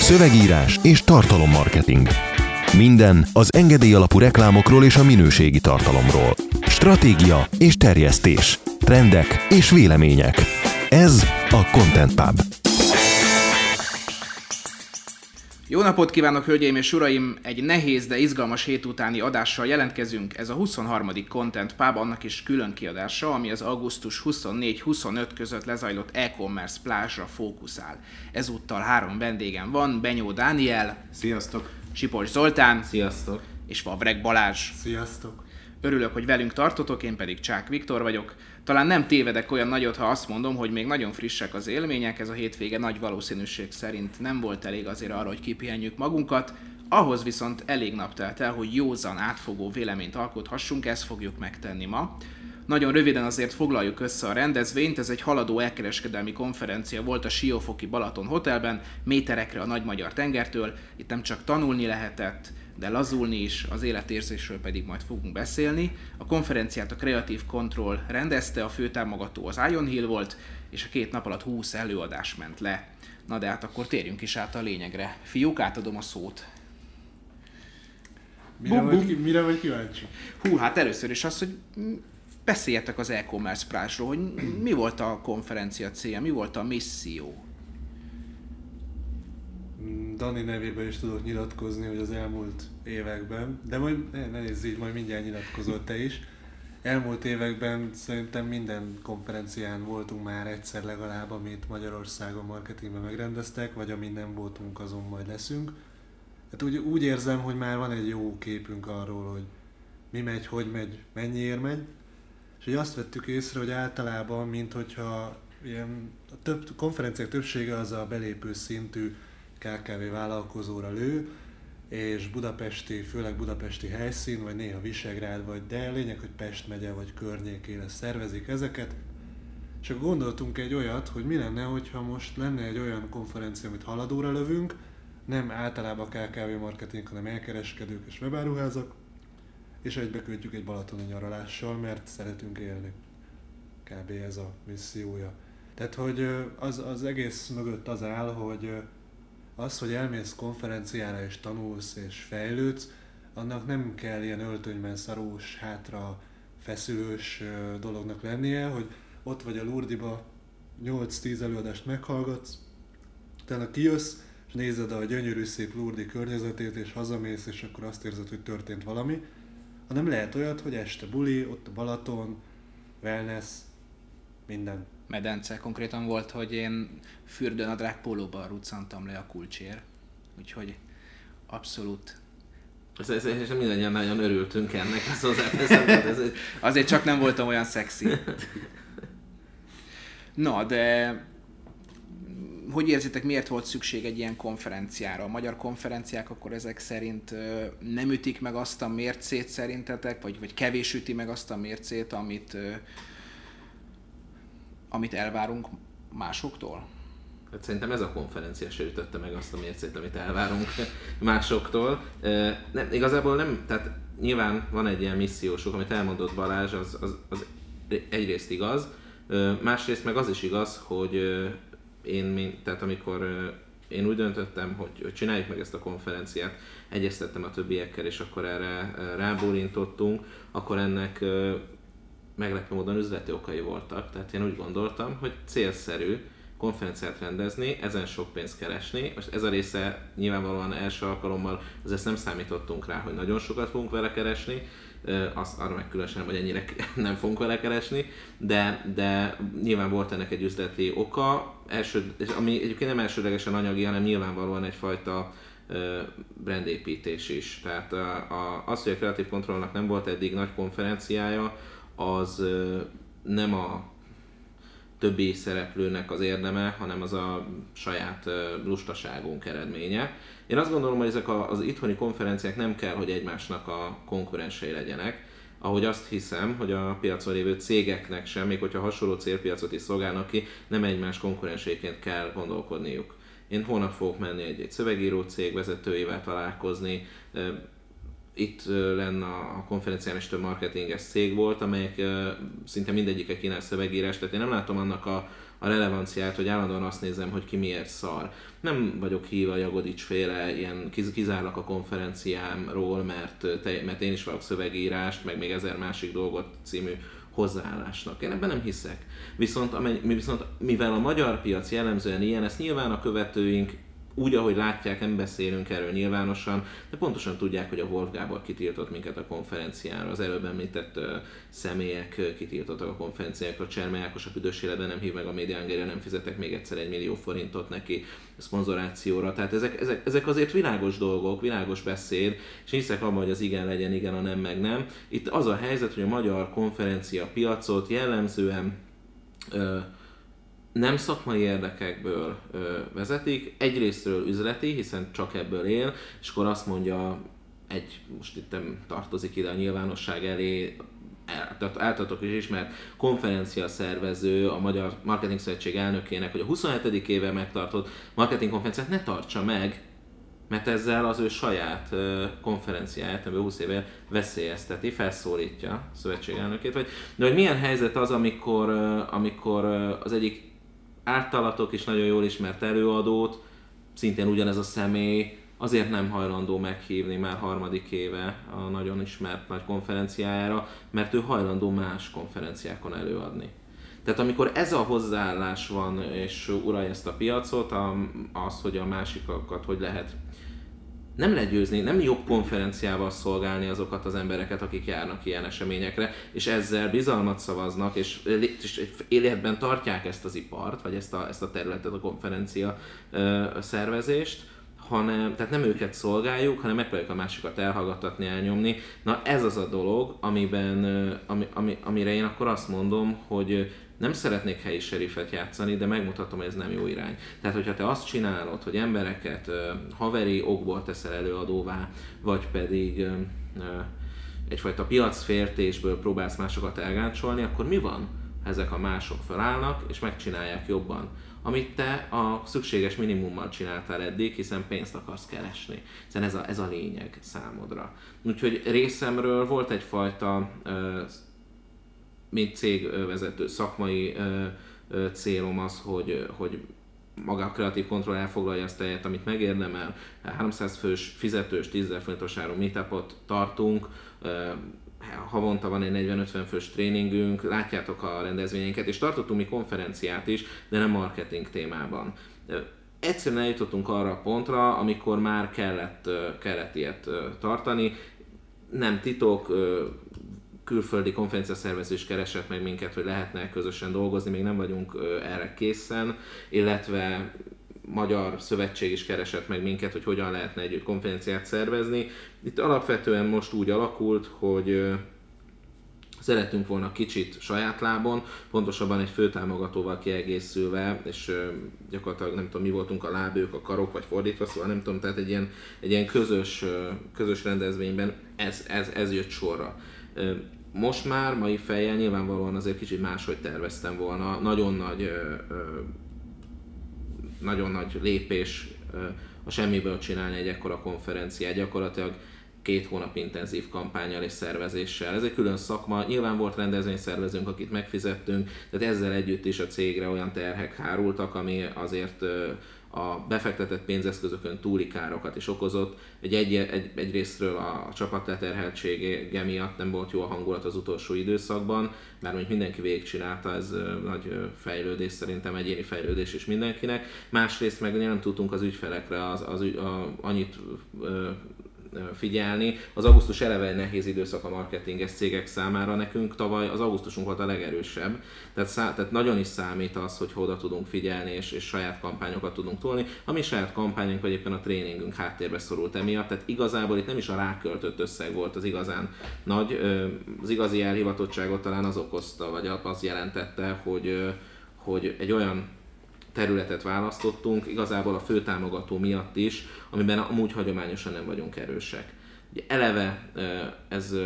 Szövegírás és tartalommarketing. Minden az engedély alapú reklámokról és a minőségi tartalomról. Stratégia és terjesztés. Trendek és vélemények. Ez a Content Pub. Jó napot kívánok, hölgyeim és uraim! Egy nehéz, de izgalmas hét utáni adással jelentkezünk. Ez a 23. Content Pub, annak is külön kiadása, ami az augusztus 24-25 között lezajlott e-commerce plázsra fókuszál. Ezúttal három vendégem van, Benyó Dániel, Sziasztok! Csipos Zoltán Sziasztok! és Vavreg Balázs. Sziasztok! Örülök, hogy velünk tartotok, én pedig Csák Viktor vagyok. Talán nem tévedek olyan nagyot, ha azt mondom, hogy még nagyon frissek az élmények, ez a hétvége nagy valószínűség szerint nem volt elég azért arra, hogy kipihenjük magunkat, ahhoz viszont elég nap telt el, hogy józan átfogó véleményt alkothassunk, ezt fogjuk megtenni ma. Nagyon röviden azért foglaljuk össze a rendezvényt, ez egy haladó elkereskedelmi konferencia volt a Siófoki Balaton Hotelben, méterekre a Nagy Magyar tengertől, itt nem csak tanulni lehetett, de lazulni is, az életérzésről pedig majd fogunk beszélni. A konferenciát a Creative Control rendezte, a főtámogató az Ion Hill volt, és a két nap alatt 20 előadás ment le. Na de hát akkor térjünk is át a lényegre. Fiúk, átadom a szót. Mire, Bum, vagy, bum. mire vagy kíváncsi? Hú, hát először is az, hogy beszéljetek az e-commerce prásról, hogy mi volt a konferencia célja, mi volt a misszió. Dani nevében is tudok nyilatkozni, hogy az elmúlt években, de majd ne, ne nézz így, majd mindjárt nyilatkozol te is. Elmúlt években szerintem minden konferencián voltunk már egyszer legalább, amit Magyarországon marketingben megrendeztek, vagy amin nem voltunk, azon majd leszünk. Hát úgy, úgy érzem, hogy már van egy jó képünk arról, hogy mi megy, hogy megy, mennyiért megy. És hogy azt vettük észre, hogy általában, mint hogyha ilyen, a több, konferenciák többsége az a belépő szintű KKV vállalkozóra lő, és budapesti, főleg budapesti helyszín, vagy néha Visegrád, vagy de lényeg, hogy Pest megye, vagy környékére szervezik ezeket. Akkor gondoltunk egy olyat, hogy mi lenne, hogyha most lenne egy olyan konferencia, amit haladóra lövünk, nem általában KKV marketing, hanem elkereskedők és webáruházak, és egybekötjük egy balatoni nyaralással, mert szeretünk élni. Kb. ez a missziója. Tehát, hogy az, az egész mögött az áll, hogy az, hogy elmész konferenciára és tanulsz és fejlődsz, annak nem kell ilyen öltönyben szarós, hátra feszülős dolognak lennie, hogy ott vagy a Lurdiba 8-10 előadást meghallgatsz, utána kijössz, és nézed a gyönyörű szép Lurdi környezetét, és hazamész, és akkor azt érzed, hogy történt valami, hanem lehet olyat, hogy este buli, ott a Balaton, wellness, minden. Medence konkrétan volt, hogy én fürdőnadrág pólóban ruccantam le a kulcsér. Úgyhogy abszolút. Ez, ez, és mindannyian nagyon örültünk ennek, ezt hozzáteszem, tehát ez egy, Azért csak nem voltam olyan szexi. Na, de hogy érzitek, miért volt szükség egy ilyen konferenciára? A magyar konferenciák akkor ezek szerint nem ütik meg azt a mércét szerintetek, vagy, vagy kevés üti meg azt a mércét, amit, amit elvárunk másoktól? hát szerintem ez a konferencia se ütötte meg azt a mércét, amit elvárunk másoktól. Nem, igazából nem, tehát nyilván van egy ilyen missziósuk, amit elmondott Balázs, az, az, az egyrészt igaz, másrészt meg az is igaz, hogy én, tehát amikor én úgy döntöttem, hogy, hogy csináljuk meg ezt a konferenciát, egyeztettem a többiekkel, és akkor erre rábólintottunk, akkor ennek meglepő módon üzleti okai voltak. Tehát én úgy gondoltam, hogy célszerű konferenciát rendezni, ezen sok pénzt keresni. Most ez a része nyilvánvalóan első alkalommal, az ezt nem számítottunk rá, hogy nagyon sokat fogunk vele keresni, Ö, azt arra meg különösen, hogy ennyire nem fogunk vele keresni, de, de nyilván volt ennek egy üzleti oka, első, és ami egyébként nem elsődlegesen anyagi, hanem nyilvánvalóan egyfajta brandépítés is. Tehát az, hogy a Creative Controlnak nem volt eddig nagy konferenciája, az nem a többi szereplőnek az érdeme, hanem az a saját lustaságunk eredménye. Én azt gondolom, hogy ezek az itthoni konferenciák nem kell, hogy egymásnak a konkurensei legyenek, ahogy azt hiszem, hogy a piacon lévő cégeknek sem, még hogyha hasonló célpiacot is szolgálnak ki, nem egymás konkurenseiként kell gondolkodniuk. Én holnap fogok menni egy-egy szövegíró cég vezetőjével találkozni, itt lenne a konferencián is több marketinges cég volt, amelyek szinte mindegyike kínál szövegírást, tehát én nem látom annak a, a relevanciát, hogy állandóan azt nézem, hogy ki miért szar. Nem vagyok híva Jagodics féle ilyen kizárólag a konferenciámról, mert, te, mert én is vagyok szövegírást, meg még ezer másik dolgot című hozzáállásnak. Én ebben nem hiszek. Viszont, amely, viszont mivel a magyar piac jellemzően ilyen, ezt nyilván a követőink úgy, ahogy látják, nem beszélünk erről nyilvánosan, de pontosan tudják, hogy a Wolf Gábor kitiltott minket a konferenciára, az előbb említett személyek uh, kitiltottak a konferenciákra, Cserme Ákos a büdös életben nem hív meg a média nem fizetek még egyszer egy millió forintot neki szponzorációra. Tehát ezek, ezek, ezek azért világos dolgok, világos beszéd, és hiszek abban, hogy az igen legyen igen, a nem meg nem. Itt az a helyzet, hogy a magyar konferencia piacot jellemzően uh, nem szakmai érdekekből ö, vezetik, egyrésztről üzleti, hiszen csak ebből él, és akkor azt mondja, egy, most itt nem tartozik ide a nyilvánosság elé, általatok is ismert konferencia szervező, a Magyar Marketing Szövetség elnökének, hogy a 27. éve megtartott marketing konferenciát ne tartsa meg, mert ezzel az ő saját konferenciáját, ami 20 éve veszélyezteti, felszólítja a szövetség elnökét, vagy, de hogy milyen helyzet az, amikor, amikor az egyik általatok is nagyon jól ismert előadót, szintén ugyanez a személy, azért nem hajlandó meghívni már harmadik éve a nagyon ismert nagy konferenciájára, mert ő hajlandó más konferenciákon előadni. Tehát amikor ez a hozzáállás van, és uralja ezt a piacot, az, hogy a másikokat hogy lehet nem legyőzni, nem jobb konferenciával szolgálni azokat az embereket, akik járnak ilyen eseményekre, és ezzel bizalmat szavaznak, és, és életben tartják ezt az ipart, vagy ezt a, ezt a területet, a konferencia ö, szervezést, hanem, tehát nem őket szolgáljuk, hanem megpróbáljuk a másikat elhallgattatni, elnyomni. Na ez az a dolog, amiben, ami, ami, amire én akkor azt mondom, hogy nem szeretnék helyi serifet játszani, de megmutatom, hogy ez nem jó irány. Tehát, hogyha te azt csinálod, hogy embereket haveri okból teszel előadóvá, vagy pedig egyfajta piacfértésből próbálsz másokat elgáncsolni, akkor mi van? Ezek a mások felállnak és megcsinálják jobban amit te a szükséges minimummal csináltál eddig, hiszen pénzt akarsz keresni. Hiszen ez a, ez a lényeg számodra. Úgyhogy részemről volt egyfajta mint cégvezető szakmai célom az, hogy, hogy maga a kreatív kontroll elfoglalja azt helyet, amit megérdemel. 300 fős fizetős, 10 forintos áru meetupot tartunk, havonta van egy 40-50 fős tréningünk, látjátok a rendezvényeinket, és tartottunk mi konferenciát is, de nem marketing témában. Egyszerűen eljutottunk arra a pontra, amikor már kellett, kellett ilyet tartani. Nem titok, külföldi konferencia szervező is keresett meg minket, hogy lehetne közösen dolgozni, még nem vagyunk erre készen, illetve magyar szövetség is keresett meg minket, hogy hogyan lehetne együtt konferenciát szervezni. Itt alapvetően most úgy alakult, hogy szeretünk volna kicsit saját lábon, pontosabban egy főtámogatóval kiegészülve, és gyakorlatilag nem tudom, mi voltunk a lábők, a karok, vagy fordítva, szóval nem tudom, tehát egy ilyen, egy ilyen közös, közös rendezvényben ez, ez, ez jött sorra most már, mai fejjel nyilvánvalóan azért kicsit máshogy terveztem volna. Nagyon nagy, nagyon nagy lépés a semmiből csinálni egy ekkora konferenciát. Gyakorlatilag két hónap intenzív kampányal és szervezéssel. Ez egy külön szakma, nyilván volt rendezvényszervezőnk, akit megfizettünk, tehát ezzel együtt is a cégre olyan terhek hárultak, ami azért a befektetett pénzeszközökön túli károkat is okozott. Egy, egy, egy, egyrésztről a csapat leterheltsége miatt nem volt jó a hangulat az utolsó időszakban, mert mondjuk mindenki végigcsinálta, ez nagy fejlődés szerintem, egyéni fejlődés is mindenkinek. Másrészt meg nem tudtunk az ügyfelekre az, az, a, annyit figyelni. Az augusztus eleve egy nehéz időszak a marketinges cégek számára, nekünk tavaly az augusztusunk volt a legerősebb, tehát, szá- tehát nagyon is számít az, hogy oda tudunk figyelni és, és saját kampányokat tudunk tolni. A mi saját kampányunk éppen a tréningünk háttérbe szorult emiatt, tehát igazából itt nem is a ráköltött összeg volt az igazán nagy, az igazi elhivatottságot talán az okozta, vagy az jelentette, hogy, hogy egy olyan területet választottunk, igazából a főtámogató miatt is, amiben amúgy hagyományosan nem vagyunk erősek. Ugye eleve ez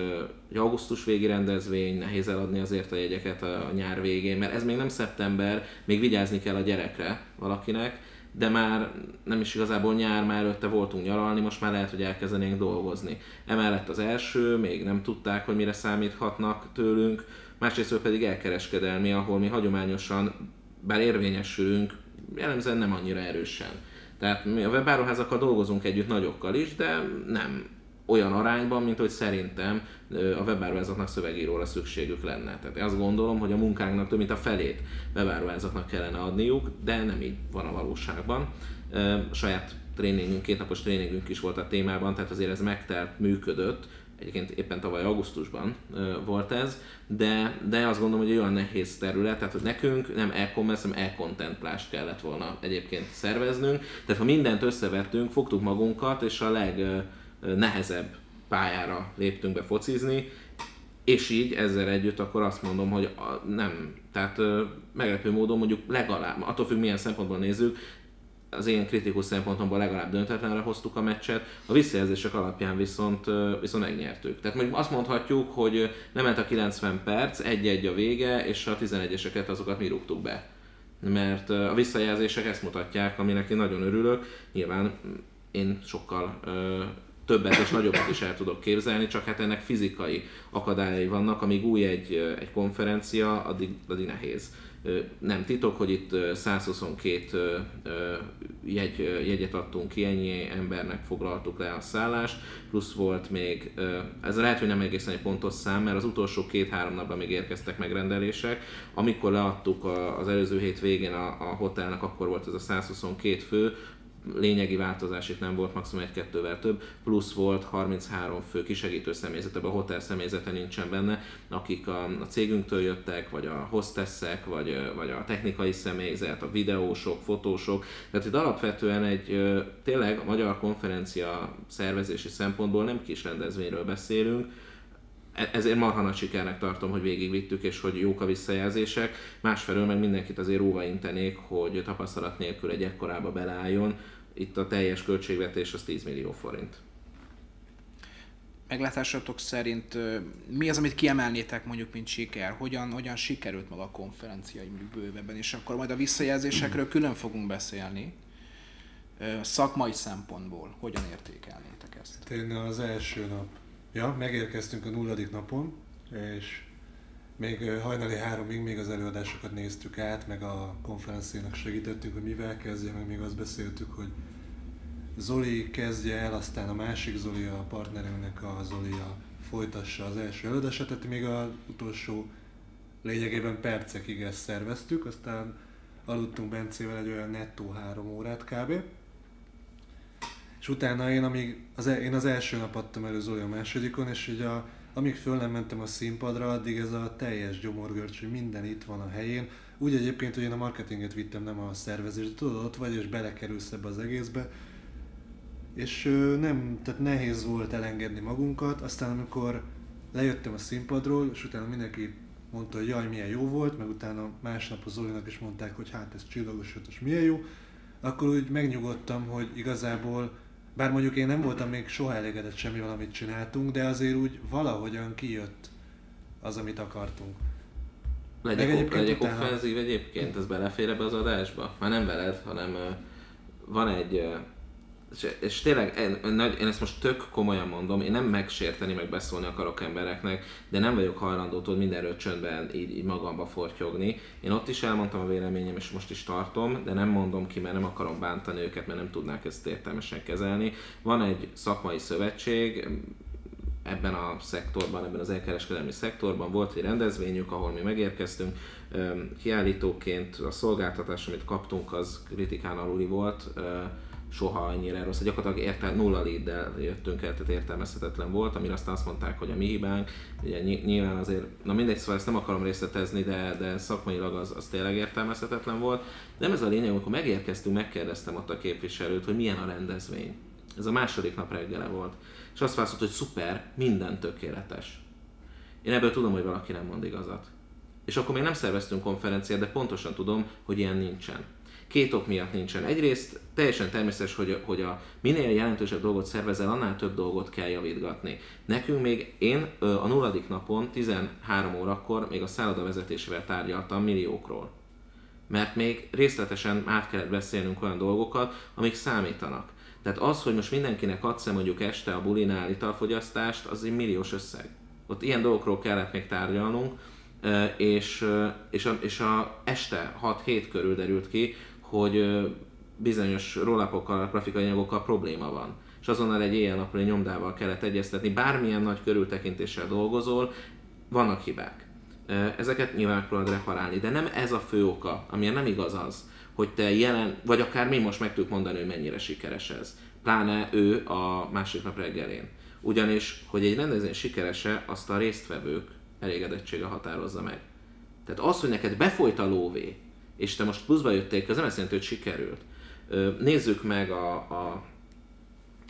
egy augusztus végi rendezvény, nehéz eladni azért a jegyeket a nyár végén, mert ez még nem szeptember, még vigyázni kell a gyerekre valakinek, de már nem is igazából nyár, már előtte voltunk nyaralni, most már lehet, hogy elkezdenénk dolgozni. Emellett az első, még nem tudták, hogy mire számíthatnak tőlünk, másrészt pedig elkereskedelmi, ahol mi hagyományosan bár érvényesülünk, jellemzően nem annyira erősen. Tehát mi a webáruházakkal dolgozunk együtt nagyokkal is, de nem olyan arányban, mint hogy szerintem a webáruházaknak szövegíróra szükségük lenne. Tehát azt gondolom, hogy a munkánknak több mint a felét webáruházaknak kellene adniuk, de nem így van a valóságban. Saját tréningünk, kétnapos tréningünk is volt a témában, tehát azért ez megtelt, működött, egyébként éppen tavaly augusztusban volt ez, de, de azt gondolom, hogy olyan nehéz terület, tehát hogy nekünk nem e-commerce, hanem e-contemplást kellett volna egyébként szerveznünk, tehát ha mindent összevettünk, fogtuk magunkat, és a legnehezebb pályára léptünk be focizni, és így ezzel együtt akkor azt mondom, hogy nem, tehát meglepő módon mondjuk legalább, attól függ milyen szempontból nézzük, az én kritikus szempontomból legalább döntetlenre hoztuk a meccset, a visszajelzések alapján viszont, viszont megnyertük. Tehát mondjuk azt mondhatjuk, hogy nem ment a 90 perc, egy-egy a vége, és a 11-eseket azokat mi rúgtuk be. Mert a visszajelzések ezt mutatják, aminek én nagyon örülök. Nyilván én sokkal többet és nagyobbat is el tudok képzelni, csak hát ennek fizikai akadályai vannak, amíg új egy, egy konferencia, addig, addig nehéz. Nem titok, hogy itt 122 jegy, jegyet adtunk ki, ennyi embernek foglaltuk le a szállást, plusz volt még, ez lehet, hogy nem egészen egy pontos szám, mert az utolsó két-három napban még érkeztek megrendelések. Amikor leadtuk az előző hét végén a, a hotelnek, akkor volt ez a 122 fő, lényegi változás itt nem volt, maximum egy-kettővel több, plusz volt 33 fő kisegítő személyzet, a hotel személyzete nincsen benne, akik a, a cégünktől jöttek, vagy a hostessek, vagy, vagy a technikai személyzet, a videósok, fotósok, tehát itt alapvetően egy tényleg a magyar konferencia szervezési szempontból nem kis rendezvényről beszélünk, e, ezért marha nagy sikernek tartom, hogy végigvittük, és hogy jók a visszajelzések. Másfelől meg mindenkit azért óvaintenék, hogy tapasztalat nélkül egy ekkorába beleálljon, itt a teljes költségvetés az 10 millió forint. Meglátásatok szerint mi az, amit kiemelnétek mondjuk, mint siker? Hogyan, hogyan sikerült meg a konferencia bővebben? És akkor majd a visszajelzésekről külön fogunk beszélni. Szakmai szempontból hogyan értékelnétek ezt? Én az első nap, ja, megérkeztünk a nulladik napon, és még hajnali háromig még az előadásokat néztük át, meg a konferenciának segítettünk, hogy mivel kezdje, meg még azt beszéltük, hogy Zoli kezdje el, aztán a másik Zoli, a partnerünknek a Zoli a folytassa az első előadását, tehát még az utolsó lényegében percekig ezt szerveztük, aztán aludtunk Bencével egy olyan nettó három órát kb. És utána én, amíg az, e- én az első nap adtam elő Zoli a másodikon, és ugye a, amíg föl nem mentem a színpadra, addig ez a teljes gyomorgörcs, hogy minden itt van a helyén. Úgy egyébként, hogy én a marketinget vittem, nem a szervezést, tudod, ott vagy és belekerülsz ebbe az egészbe, és nem, tehát nehéz volt elengedni magunkat, aztán amikor lejöttem a színpadról, és utána mindenki mondta, hogy jaj, milyen jó volt, meg utána másnap az Zolinak is mondták, hogy hát ez csillagos ötös milyen jó, akkor úgy megnyugodtam, hogy igazából, bár mondjuk én nem voltam még soha elégedett semmivel, amit csináltunk, de azért úgy valahogyan kijött az, amit akartunk. Legyek, egyébként legyek utána... offenzív egyébként, ez belefér ebbe az adásba? Már nem veled, hanem van egy és, és tényleg én, én ezt most tök komolyan mondom, én nem megsérteni, meg beszólni akarok embereknek, de nem vagyok hajlandó tudod mindenről csöndben így, így magamba fortyogni. Én ott is elmondtam a véleményem, és most is tartom, de nem mondom ki, mert nem akarom bántani őket, mert nem tudnák ezt értelmesen kezelni. Van egy szakmai szövetség, ebben a szektorban, ebben az elkereskedelmi szektorban volt egy rendezvényük, ahol mi megérkeztünk, kiállítóként a szolgáltatás, amit kaptunk, az kritikán aluli volt, soha annyira rossz. Gyakorlatilag értel, nulla leaddel jöttünk el, tehát értelmezhetetlen volt, amire aztán azt mondták, hogy a mi hibánk. Ugye nyilván azért, na mindegy, szóval ezt nem akarom részletezni, de, de szakmailag az, az tényleg értelmezhetetlen volt. Nem ez a lényeg, amikor megérkeztünk, megkérdeztem ott a képviselőt, hogy milyen a rendezvény. Ez a második nap reggele volt. És azt válaszolt, hogy szuper, minden tökéletes. Én ebből tudom, hogy valaki nem mond igazat. És akkor még nem szerveztünk konferenciát, de pontosan tudom, hogy ilyen nincsen. Két ok miatt nincsen. Egyrészt teljesen természetes, hogy, hogy a minél jelentősebb dolgot szervezel, annál több dolgot kell javítgatni. Nekünk még én a nulladik napon, 13 órakor még a szálloda vezetésével tárgyaltam milliókról. Mert még részletesen át kellett beszélnünk olyan dolgokat, amik számítanak. Tehát az, hogy most mindenkinek adsz mondjuk este a bulinál italfogyasztást, az egy milliós összeg. Ott ilyen dolgokról kellett még tárgyalnunk, és, és, a, és a este 6-7 körül derült ki, hogy bizonyos rollapokkal, grafikai anyagokkal probléma van és azonnal egy éjjel-nappali nyomdával kellett egyeztetni, bármilyen nagy körültekintéssel dolgozol, vannak hibák. Ezeket nyilván megpróbálod reparálni, de nem ez a fő oka, amilyen nem igaz az, hogy te jelen, vagy akár mi most meg tudjuk mondani, hogy mennyire sikeres ez. Pláne ő a másik nap reggelén. Ugyanis, hogy egy rendezvény sikerese, azt a résztvevők elégedettsége határozza meg. Tehát az, hogy neked befolyt a lóvé, és te most pluszba jöttél, az nem azt jelenti, hogy sikerült. Nézzük meg a, a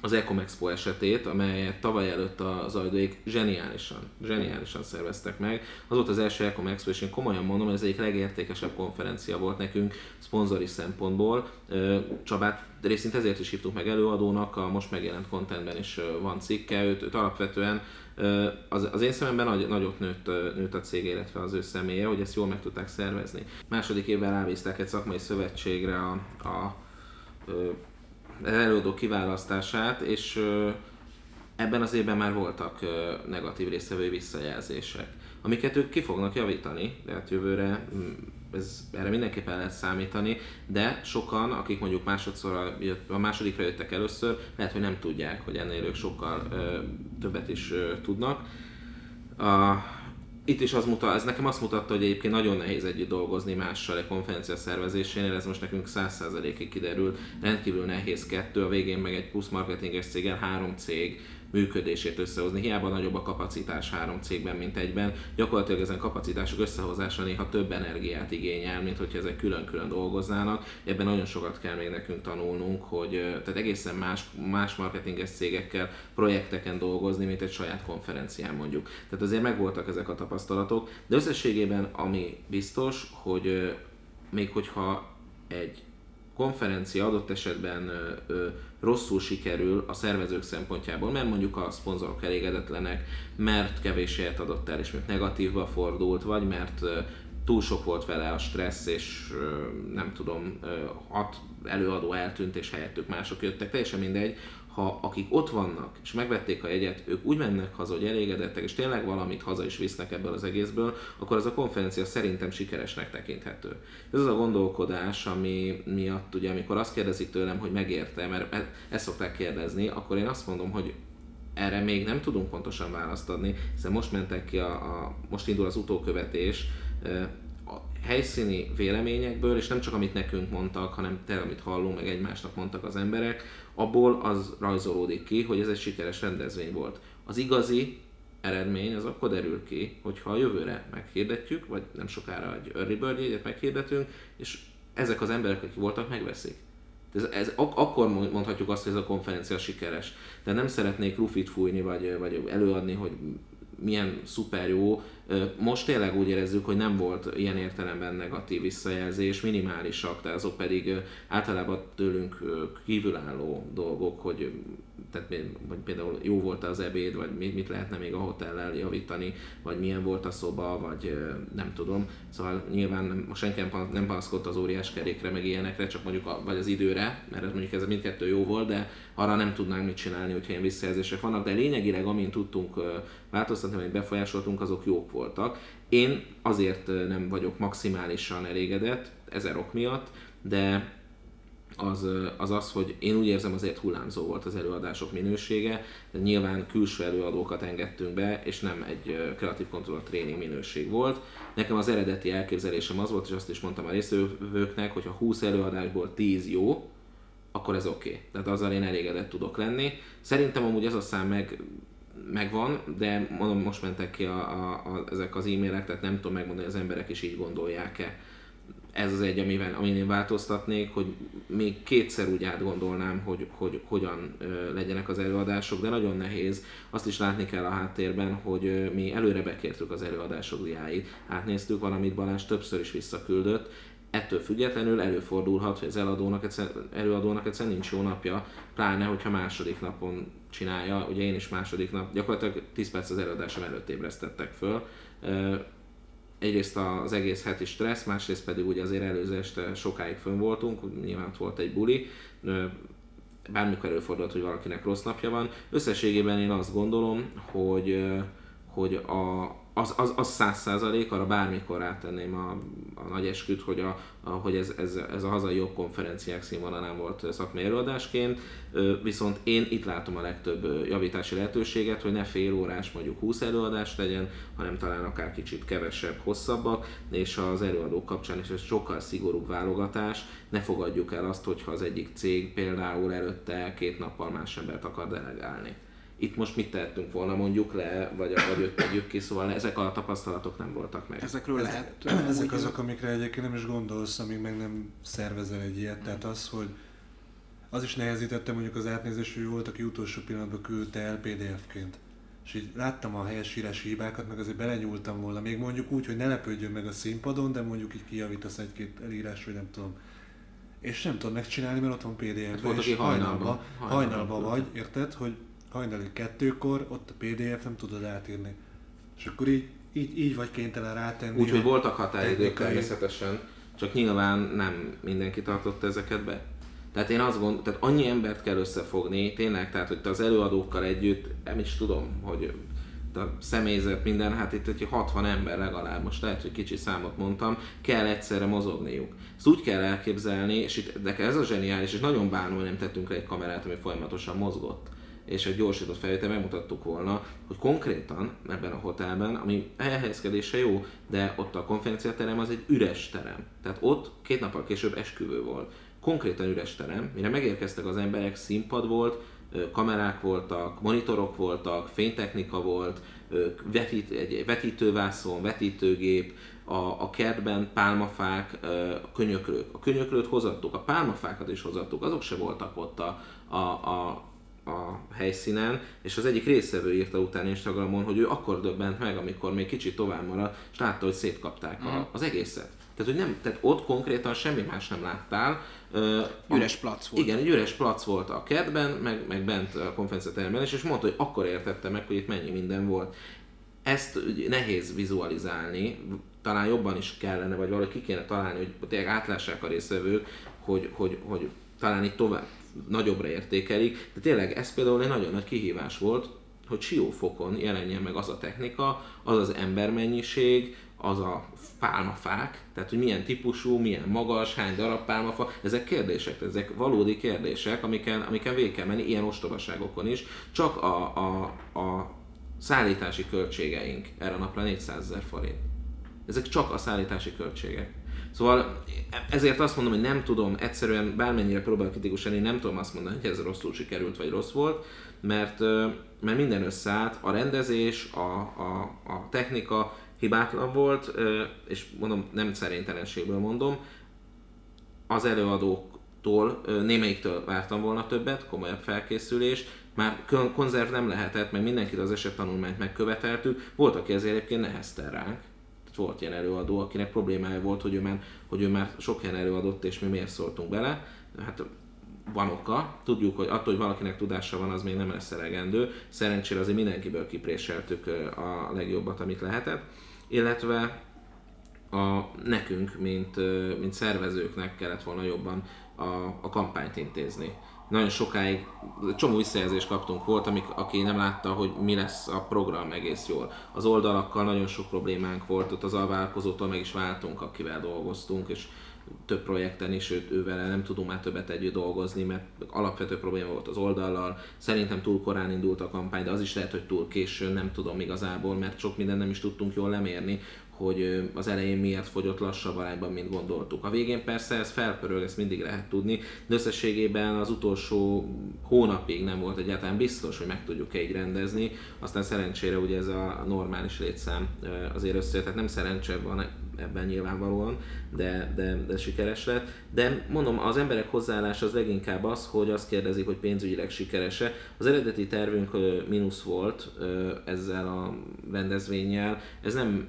az Ecom Expo esetét, amelyet tavaly előtt az ajdóik zseniálisan, zseniálisan szerveztek meg. Az volt az első Ecom Expo, és én komolyan mondom, ez egyik legértékesebb konferencia volt nekünk szponzori szempontból. Csabát részint ezért is hívtuk meg előadónak, a most megjelent contentben is van cikke, őt, őt alapvetően az, az én szememben nagy, nagyot nőtt, nőtt a cég, illetve az ő személye, hogy ezt jól meg tudták szervezni. Második évben rábízták egy szakmai szövetségre a, a előadó kiválasztását, és ebben az évben már voltak negatív résztvevő visszajelzések, amiket ők ki fognak javítani, hát jövőre ez, erre mindenképpen lehet számítani, de sokan, akik mondjuk másodszor a, a másodikra jöttek először, lehet, hogy nem tudják, hogy ennél ők sokkal ö, többet is ö, tudnak. A, itt is az mutat, ez nekem azt mutatta, hogy egyébként nagyon nehéz együtt dolgozni mással egy konferencia szervezésénél, ez most nekünk 100%-ig kiderült, rendkívül nehéz kettő, a végén meg egy plusz marketinges céggel három cég, működését összehozni. Hiába nagyobb a kapacitás három cégben, mint egyben. Gyakorlatilag ezen kapacitások összehozása néha több energiát igényel, mint hogyha ezek külön-külön dolgoznának. Ebben nagyon sokat kell még nekünk tanulnunk, hogy tehát egészen más, más marketinges cégekkel, projekteken dolgozni, mint egy saját konferencián mondjuk. Tehát azért megvoltak ezek a tapasztalatok, de összességében ami biztos, hogy még hogyha egy konferencia adott esetben ö, ö, rosszul sikerül a szervezők szempontjából, mert mondjuk a szponzorok elégedetlenek, mert kevés helyet adott el, és még negatívba fordult, vagy mert ö, túl sok volt vele a stressz, és ö, nem tudom, ö, hat előadó eltűnt, és helyettük mások jöttek, teljesen mindegy, ha akik ott vannak, és megvették a jegyet, ők úgy mennek haza, hogy elégedettek, és tényleg valamit haza is visznek ebből az egészből, akkor az a konferencia szerintem sikeresnek tekinthető. Ez az a gondolkodás, ami miatt ugye, amikor azt kérdezik tőlem, hogy megérte, mert e- ezt szokták kérdezni, akkor én azt mondom, hogy erre még nem tudunk pontosan választ adni, hiszen most mentek ki a, a most indul az utókövetés, helyszíni véleményekből, és nem csak amit nekünk mondtak, hanem te, amit hallunk, meg egymásnak mondtak az emberek, abból az rajzolódik ki, hogy ez egy sikeres rendezvény volt. Az igazi eredmény az akkor derül ki, hogyha a jövőre meghirdetjük, vagy nem sokára egy early bird jegyet meghirdetünk, és ezek az emberek, akik voltak, megveszik. Ez, ez, ak- akkor mondhatjuk azt, hogy ez a konferencia sikeres. De nem szeretnék rufit fújni, vagy, vagy előadni, hogy milyen szuper jó. Most tényleg úgy érezzük, hogy nem volt ilyen értelemben negatív visszajelzés, minimálisak, de azok pedig általában tőlünk kívülálló dolgok, hogy tehát vagy például jó volt az ebéd, vagy mit lehetne még a hotellel javítani, vagy milyen volt a szoba, vagy nem tudom. Szóval nyilván nem, senki nem panaszkodt az óriás kerékre, meg ilyenekre, csak mondjuk a, vagy az időre, mert ez mondjuk ez mindkettő jó volt, de arra nem tudnánk mit csinálni, hogyha ilyen visszajelzések vannak, de lényegileg amint tudtunk változtatni, vagy befolyásoltunk, azok jók voltak. Én azért nem vagyok maximálisan elégedett, ezer ok miatt, de az, az az, hogy én úgy érzem azért hullámzó volt az előadások minősége, de nyilván külső előadókat engedtünk be, és nem egy kreatív kontroll tréning minőség volt. Nekem az eredeti elképzelésem az volt, és azt is mondtam a résztvevőknek, hogy ha 20 előadásból 10 jó, akkor ez oké. Okay. Tehát azzal én elégedett tudok lenni. Szerintem amúgy ez a szám meg megvan, de mondom, most mentek ki a, a, a, ezek az e-mailek, tehát nem tudom megmondani, hogy az emberek is így gondolják-e ez az egy, amivel, amin én változtatnék, hogy még kétszer úgy átgondolnám, hogy, hogy hogyan legyenek az előadások, de nagyon nehéz. Azt is látni kell a háttérben, hogy mi előre bekértük az előadások diáit, átnéztük valamit Balázs többször is visszaküldött, ettől függetlenül előfordulhat, hogy az előadónak egyszer, előadónak egyszer nincs jó napja, pláne, hogyha második napon csinálja, ugye én is második nap, gyakorlatilag 10 perc az előadásom előtt ébresztettek föl, egyrészt az egész heti stressz, másrészt pedig ugye azért előző este sokáig fönn voltunk, nyilván volt egy buli, bármikor előfordult, hogy valakinek rossz napja van. Összességében én azt gondolom, hogy, hogy a, az, az, az száz százalék, arra bármikor rátenném a, a nagy esküt, hogy, a, a, hogy ez, ez, ez a hazai jobb konferenciák színvonalán volt szakmai előadásként, viszont én itt látom a legtöbb javítási lehetőséget, hogy ne fél órás, mondjuk 20 előadást legyen, hanem talán akár kicsit kevesebb, hosszabbak, és az előadók kapcsán is ez sokkal szigorúbb válogatás, ne fogadjuk el azt, hogyha az egyik cég például előtte két nappal más embert akar delegálni itt most mit tehetünk volna mondjuk le, vagy, vagy őt tegyük ki, szóval ezek a tapasztalatok nem voltak meg. Ezekről lehet. Ezek azok, amikre egyébként nem is gondolsz, amíg meg nem szervezel egy ilyet. Tehát az, hogy az is nehezítette mondjuk az átnézés, hogy volt, aki utolsó pillanatban küldte el PDF-ként. És így láttam a helyesírási hibákat, meg azért belenyúltam volna. Még mondjuk úgy, hogy ne lepődjön meg a színpadon, de mondjuk így kijavítasz egy-két elírás, vagy nem tudom. És nem tudod megcsinálni, mert ott van PDF-ben. Hát volt, aki hajnalba, hajnalba, hajnalba vagy, érted? Hogy hajnali kettőkor, ott a PDF nem tudod átírni. És akkor így, így, így vagy kénytelen rátenni. Úgyhogy voltak határidők természetesen, csak nyilván nem mindenki tartotta ezeket be. Tehát én azt gondolom, tehát annyi embert kell összefogni, tényleg, tehát hogy te az előadókkal együtt, nem is tudom, hogy a személyzet, minden, hát itt egy 60 ember legalább, most lehet, hogy kicsi számot mondtam, kell egyszerre mozogniuk. Ezt úgy kell elképzelni, és itt, de ez a zseniális, és nagyon bánom, hogy nem tettünk egy kamerát, ami folyamatosan mozgott és egy gyorsított felvétel megmutattuk volna, hogy konkrétan ebben a hotelben, ami elhelyezkedése jó, de ott a konferenciaterem az egy üres terem. Tehát ott két nappal később esküvő volt. Konkrétan üres terem, mire megérkeztek az emberek, színpad volt, kamerák voltak, monitorok voltak, fénytechnika volt, vetít, egy vetítővászon, vetítőgép, a, a kertben pálmafák, könyöklők. A könyöklőt hozattuk, a pálmafákat is hozattuk, azok se voltak ott a, a, a a helyszínen, és az egyik részevő írta utána Instagramon, hogy ő akkor döbbent meg, amikor még kicsit tovább maradt, és látta, hogy szétkapták a, mhm. az egészet. Tehát, hogy nem, tehát ott konkrétan semmi más nem láttál. Uh, üres plac volt. Igen, egy üres plac volt a kertben, meg, meg bent a konferenciateremben, és, és mondta, hogy akkor értette meg, hogy itt mennyi minden volt. Ezt nehéz vizualizálni, talán jobban is kellene, vagy valahogy ki kéne találni, hogy tényleg átlássák a részvevők, hogy, hogy, hogy talán itt tovább, nagyobbra értékelik, de tényleg ez például egy nagyon nagy kihívás volt, hogy siófokon jelenjen meg az a technika, az az embermennyiség, az a pálmafák, tehát hogy milyen típusú, milyen magas, hány darab pálmafa, ezek kérdések, ezek valódi kérdések, amiken, amiken végig kell menni, ilyen ostobaságokon is. Csak a, a, a szállítási költségeink erre a napra 400 ezer forint. Ezek csak a szállítási költségek. Szóval ezért azt mondom, hogy nem tudom, egyszerűen bármennyire próbálok kritikus lenni, nem tudom azt mondani, hogy ez rosszul sikerült, vagy rossz volt, mert, mert minden összeállt, a rendezés, a, a, a technika hibátlan volt, és mondom, nem szerénytelenségből mondom, az előadóktól, némelyiktől vártam volna többet, komolyabb felkészülést, már konzerv nem lehetett, mert mindenkit az esettanulmányt megköveteltük, volt, aki ezért egyébként nehezte ránk, volt ilyen előadó, akinek problémája volt, hogy ő már, hogy ő már sok helyen előadott, és mi miért szóltunk bele. Hát van oka, tudjuk, hogy attól, hogy valakinek tudása van, az még nem lesz elegendő. Szerencsére azért mindenkiből kipréseltük a legjobbat, amit lehetett. Illetve a, nekünk, mint, mint szervezőknek kellett volna jobban a, a kampányt intézni nagyon sokáig csomó visszajelzést kaptunk, volt, amik, aki nem látta, hogy mi lesz a program egész jól. Az oldalakkal nagyon sok problémánk volt, ott az alvállalkozótól meg is váltunk, akivel dolgoztunk, és több projekten is, őt, ővel nem tudunk már többet együtt dolgozni, mert alapvető probléma volt az oldallal. Szerintem túl korán indult a kampány, de az is lehet, hogy túl későn, nem tudom igazából, mert sok mindent nem is tudtunk jól lemérni hogy az elején miért fogyott lassabb arányban, mint gondoltuk. A végén persze ez felpörög, ezt mindig lehet tudni, de összességében az utolsó hónapig nem volt egyáltalán biztos, hogy meg tudjuk-e így rendezni. Aztán szerencsére ugye ez a normális létszám azért összejött, tehát nem szerencse van ebben nyilvánvalóan, de, de, de sikeres lett. De mondom, az emberek hozzáállása az leginkább az, hogy azt kérdezik, hogy pénzügyileg sikerese. Az eredeti tervünk mínusz volt ezzel a rendezvényel. Ez nem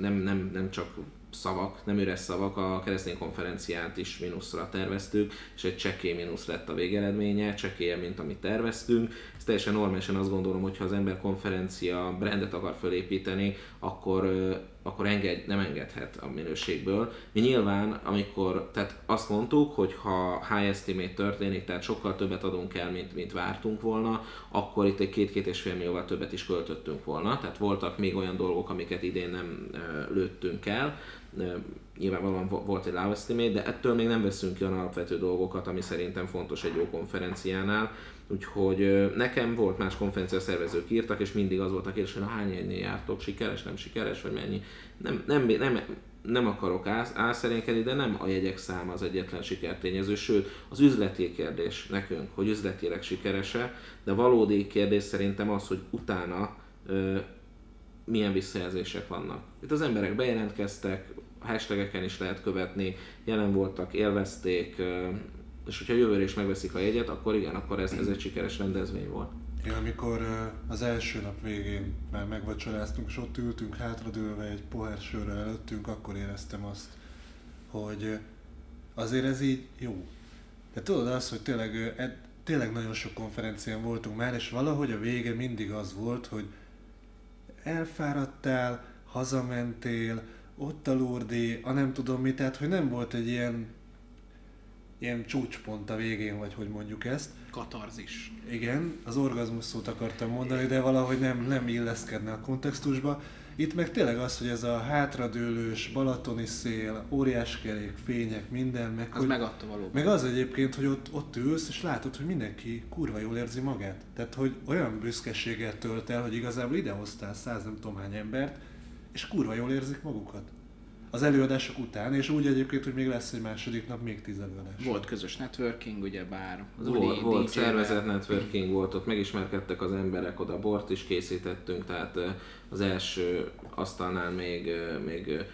nem, nem, nem csak szavak, nem üres szavak, a keresztény konferenciát is mínuszra terveztük, és egy csekély mínusz lett a végeredménye, csekélyebb, mint amit terveztünk. Teljesen normálisan azt gondolom, hogy ha az ember konferencia brandet akar fölépíteni, akkor, akkor enged, nem engedhet a minőségből. Mi nyilván, amikor, tehát azt mondtuk, hogy ha high estimate történik, tehát sokkal többet adunk el, mint, mint vártunk volna, akkor itt egy két-két és fél millióval többet is költöttünk volna. Tehát voltak még olyan dolgok, amiket idén nem lőttünk el. Nyilvánvalóan vo- volt egy low estimate, de ettől még nem veszünk ki olyan alapvető dolgokat, ami szerintem fontos egy jó konferenciánál. Úgyhogy nekem volt más konferencia szervezők írtak, és mindig az volt a kérdés, hogy hány jegynél jártok, sikeres, nem sikeres, vagy mennyi. Nem, nem, nem, nem akarok álszerénkedni, de nem a jegyek száma az egyetlen sikertényező, sőt az üzleti kérdés nekünk, hogy üzletileg sikerese, de valódi kérdés szerintem az, hogy utána ö, milyen visszajelzések vannak. Itt az emberek bejelentkeztek, hashtageken is lehet követni, jelen voltak, élvezték, és hogyha jövőre is megveszik a jegyet, akkor igen, akkor ez, ez egy sikeres rendezvény volt. Én amikor az első nap végén már megvacsoráztunk, és ott ültünk hátradőlve egy pohár sörrel előttünk, akkor éreztem azt, hogy azért ez így jó. De tudod azt, hogy tényleg, tényleg nagyon sok konferencián voltunk már, és valahogy a vége mindig az volt, hogy elfáradtál, hazamentél, ott a lurdi, a nem tudom mi, tehát hogy nem volt egy ilyen, ilyen csúcspont a végén, vagy hogy mondjuk ezt. Katarzis. Igen, az orgazmus szót akartam mondani, de valahogy nem, nem illeszkedne a kontextusba. Itt meg tényleg az, hogy ez a hátradőlős, balatoni szél, óriás kerék, fények, minden, meg, Az hogy, megadta valóban. meg az egyébként, hogy ott, ott ülsz, és látod, hogy mindenki kurva jól érzi magát. Tehát, hogy olyan büszkeséggel tölt el, hogy igazából idehoztál száz nem tudom hány embert, és kurva jól érzik magukat. Az előadások után, és úgy egyébként, hogy még lesz egy második nap még tíz előadás. Volt közös networking, ugye bár Volt, volt szervezett networking volt, ott megismerkedtek az emberek, oda bort is készítettünk, tehát az első asztalnál még, még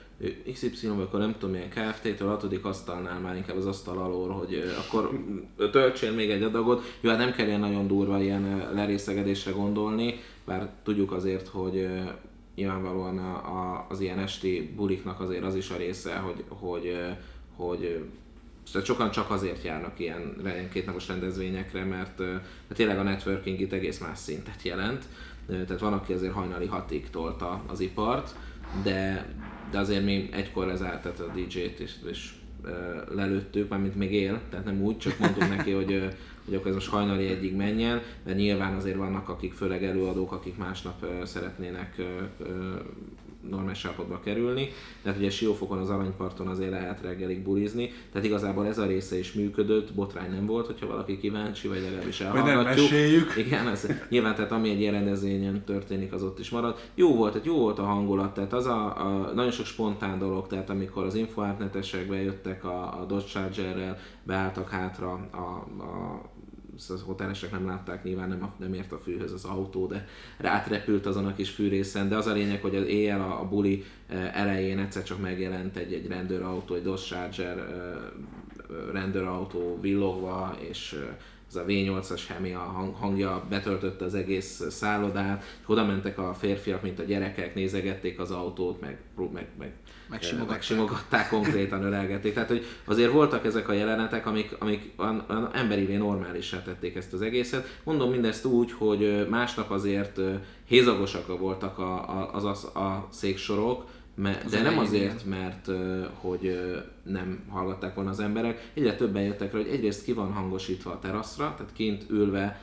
XY, vagy akkor nem tudom milyen Kft-től, a hatodik asztalnál már inkább az asztal alól, hogy akkor töltsél még egy adagot. Jó, hát nem kell ilyen nagyon durva ilyen lerészegedésre gondolni, bár tudjuk azért, hogy nyilvánvalóan a, a, az ilyen esti buliknak azért az is a része, hogy, hogy, hogy tehát sokan csak azért járnak ilyen re- kétnapos rendezvényekre, mert, mert tényleg a networking itt egész más szintet jelent. Tehát van, aki azért hajnali hatig tolta az ipart, de, de azért mi egykor lezárt, tehát a DJ-t is ö, lelőttük, mármint még él, tehát nem úgy, csak mondtuk neki, hogy, hogy akkor ez most hajnali egyig menjen, mert nyilván azért vannak, akik főleg előadók, akik másnap szeretnének normális állapotba kerülni, tehát ugye Siófokon az Aranyparton azért lehet reggelig bulizni, tehát igazából ez a része is működött, botrány nem volt, hogyha valaki kíváncsi, vagy legalábbis Vagy nem elhallgatjuk. meséljük. Igen, ez, nyilván tehát ami egy ilyen rendezvényen történik, az ott is marad. Jó volt, tehát jó volt a hangulat, tehát az a, a nagyon sok spontán dolog, tehát amikor az infoártnetesek bejöttek a, a Dodge Chargerrel, beálltak hátra a, a a hotelesek nem látták, nyilván nem, a, nem ért a fűhöz az autó, de átrepült azon a kis fűrészen, de az a lényeg, hogy az éjjel a, a buli eh, elején egyszer csak megjelent egy, egy rendőrautó, egy Dodge Charger eh, eh, rendőrautó villogva, és ez a V8-as Hemi a hang, hangja betöltötte az egész szállodát, oda mentek a férfiak, mint a gyerekek, nézegették az autót, meg, meg, meg Megsimogatták. megsimogatták konkrétan, ölelgették. Tehát, hogy azért voltak ezek a jelenetek, amik, amik olyan, olyan emberivé normálisá tették ezt az egészet. Mondom mindezt úgy, hogy másnap azért hézagosak voltak a, a, az, az, a széksorok, me- de nem azért, mert hogy nem hallgatták volna az emberek. Egyre többen jöttek rá, hogy egyrészt ki van hangosítva a teraszra, tehát kint ülve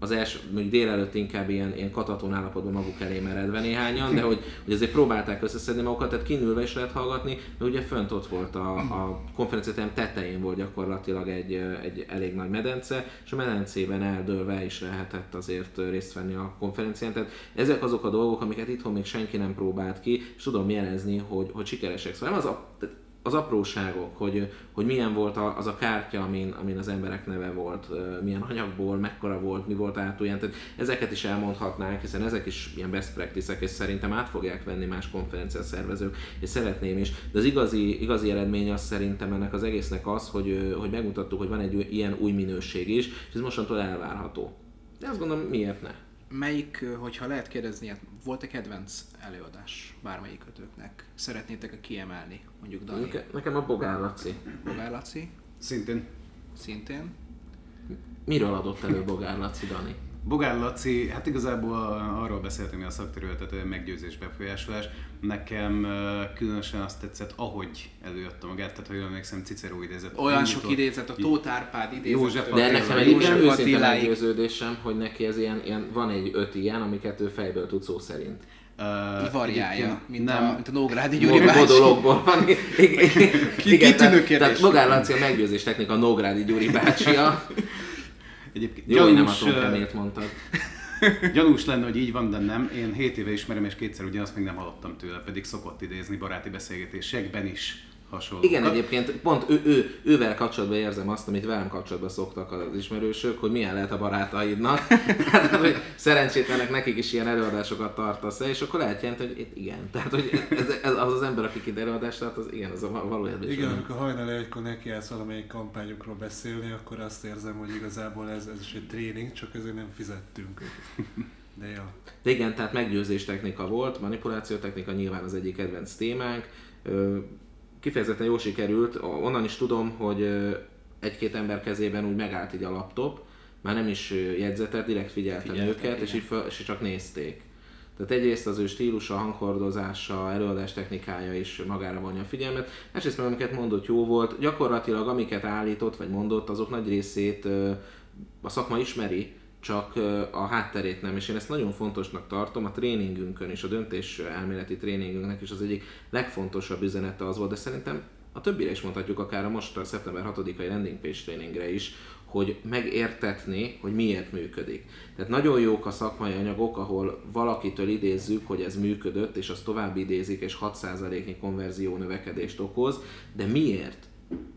az első, mondjuk délelőtt inkább ilyen, ilyen kataton állapotban maguk elé meredve néhányan, de hogy, hogy azért próbálták összeszedni magukat, tehát kinülve is lehet hallgatni, de ugye fönt ott volt a, a konferenciáterem tetején volt gyakorlatilag egy, egy elég nagy medence, és a medencében eldőlve is lehetett azért részt venni a konferencián. Tehát ezek azok a dolgok, amiket itthon még senki nem próbált ki, és tudom jelezni, hogy, hogy sikeresek. Szóval az a, tehát az apróságok, hogy, hogy milyen volt az a kártya, amin, amin az emberek neve volt, milyen anyagból, mekkora volt, mi volt átulján, tehát ezeket is elmondhatnánk, hiszen ezek is ilyen best practice-ek, és szerintem át fogják venni más konferencia szervezők, és szeretném is. De az igazi, igazi eredmény az szerintem ennek az egésznek az, hogy, hogy megmutattuk, hogy van egy ilyen új minőség is, és ez mostantól elvárható. De azt gondolom, miért ne? Melyik, hogyha lehet kérdezni, hát volt-e kedvenc előadás bármelyikötőknek? Szeretnétek kiemelni? Mondjuk Dani, Neke- Nekem a Bogár Laci. Bogár Laci, Szintén. szintén. Miről adott elő Bogár Laci, Dani? Bogár Laci, hát igazából arról beszéltünk a szakterületet, hogy meggyőzés befolyásolás. Nekem különösen azt tetszett, ahogy előadta magát, tehát ha jól emlékszem, Cicero idézett. Olyan sok idézet, a Tóth Árpád idézet. József De Attila, egyébként őszinte meggyőződésem, hogy neki ez ilyen, ilyen, van egy öt ilyen, amiket ő fejből tud szó szerint. Uh, egyébként mint, nem, a, mint a Nógrádi Gyuri bácsi. Modologból van. Igen, kitűnő kérdés. tehát Bogár Laci a meggyőzés technika Nógrádi Gyuri bácsia. Egyébként Jó, nem gyanús, Tom ö, Kemélt mondtad. Gyanús lenne, hogy így van, de nem. Én 7 éve ismerem, és kétszer ugyanazt még nem hallottam tőle, pedig szokott idézni baráti beszélgetésekben is hasonló. Igen, egyébként pont ő, ő, ővel kapcsolatban érzem azt, amit velem kapcsolatban szoktak az ismerősök, hogy milyen lehet a barátaidnak. Tehát, hogy szerencsétlenek nekik is ilyen előadásokat tartasz és akkor lehet jelenteni, hogy igen. Tehát, hogy ez, ez, az az ember, aki itt előadást tart, az igen, az a val- valójában is Igen, olyan. amikor hajnal egykor nekiállsz valamelyik kampányokról beszélni, akkor azt érzem, hogy igazából ez, ez is egy tréning, csak ezért nem fizettünk. De ja. De igen, tehát meggyőzés technika volt, manipuláció technika nyilván az egyik kedvenc témánk. Kifejezetten jól sikerült, onnan is tudom, hogy egy-két ember kezében úgy megállt így a laptop, már nem is ö, jegyzetett, direkt figyeltem Figyeltek, őket, és igen. így föl, és csak nézték. Tehát egyrészt az ő stílusa, hanghordozása, előadás technikája is magára vonja a figyelmet. Másrészt meg amiket mondott jó volt, gyakorlatilag amiket állított vagy mondott, azok nagy részét a szakma ismeri, csak a hátterét nem, és én ezt nagyon fontosnak tartom, a tréningünkön és a döntés elméleti tréningünknek is az egyik legfontosabb üzenete az volt, de szerintem a többire is mondhatjuk, akár a most a szeptember 6-ai landing page tréningre is, hogy megértetni, hogy miért működik. Tehát nagyon jók a szakmai anyagok, ahol valakitől idézzük, hogy ez működött, és azt tovább idézik, és 6%-nyi konverzió növekedést okoz, de miért?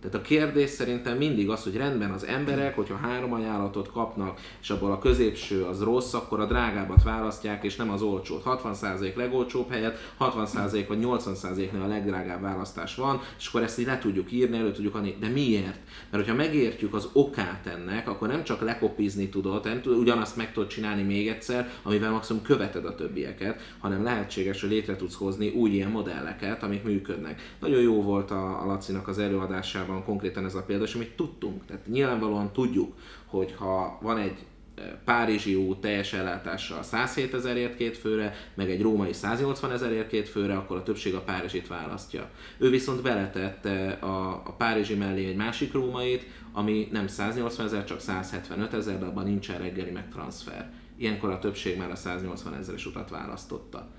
Tehát a kérdés szerintem mindig az, hogy rendben az emberek, hogyha három ajánlatot kapnak, és abból a középső az rossz, akkor a drágábbat választják, és nem az olcsót. 60% legolcsóbb helyett, 60% vagy 80%-nál a legdrágább választás van, és akkor ezt így le tudjuk írni, elő tudjuk adni. De miért? Mert hogyha megértjük az okát ennek, akkor nem csak lekopizni tudod, nem tud, ugyanazt meg tudod csinálni még egyszer, amivel maximum követed a többieket, hanem lehetséges, hogy létre tudsz hozni új ilyen modelleket, amik működnek. Nagyon jó volt a, a Lacinak az előadásában konkrétan ez a példa, és amit tudtunk. Tehát nyilvánvalóan tudjuk, hogy ha van egy eh, Párizsi út teljes ellátással 107 ezerért két főre, meg egy római 180 ezerért két főre, akkor a többség a Párizsit választja. Ő viszont beletette a, a Párizsi mellé egy másik rómait, ami nem 180 ezer, csak 175 ezer, de abban nincsen reggeli meg transfer. Ilyenkor a többség már a 180 ezeres utat választotta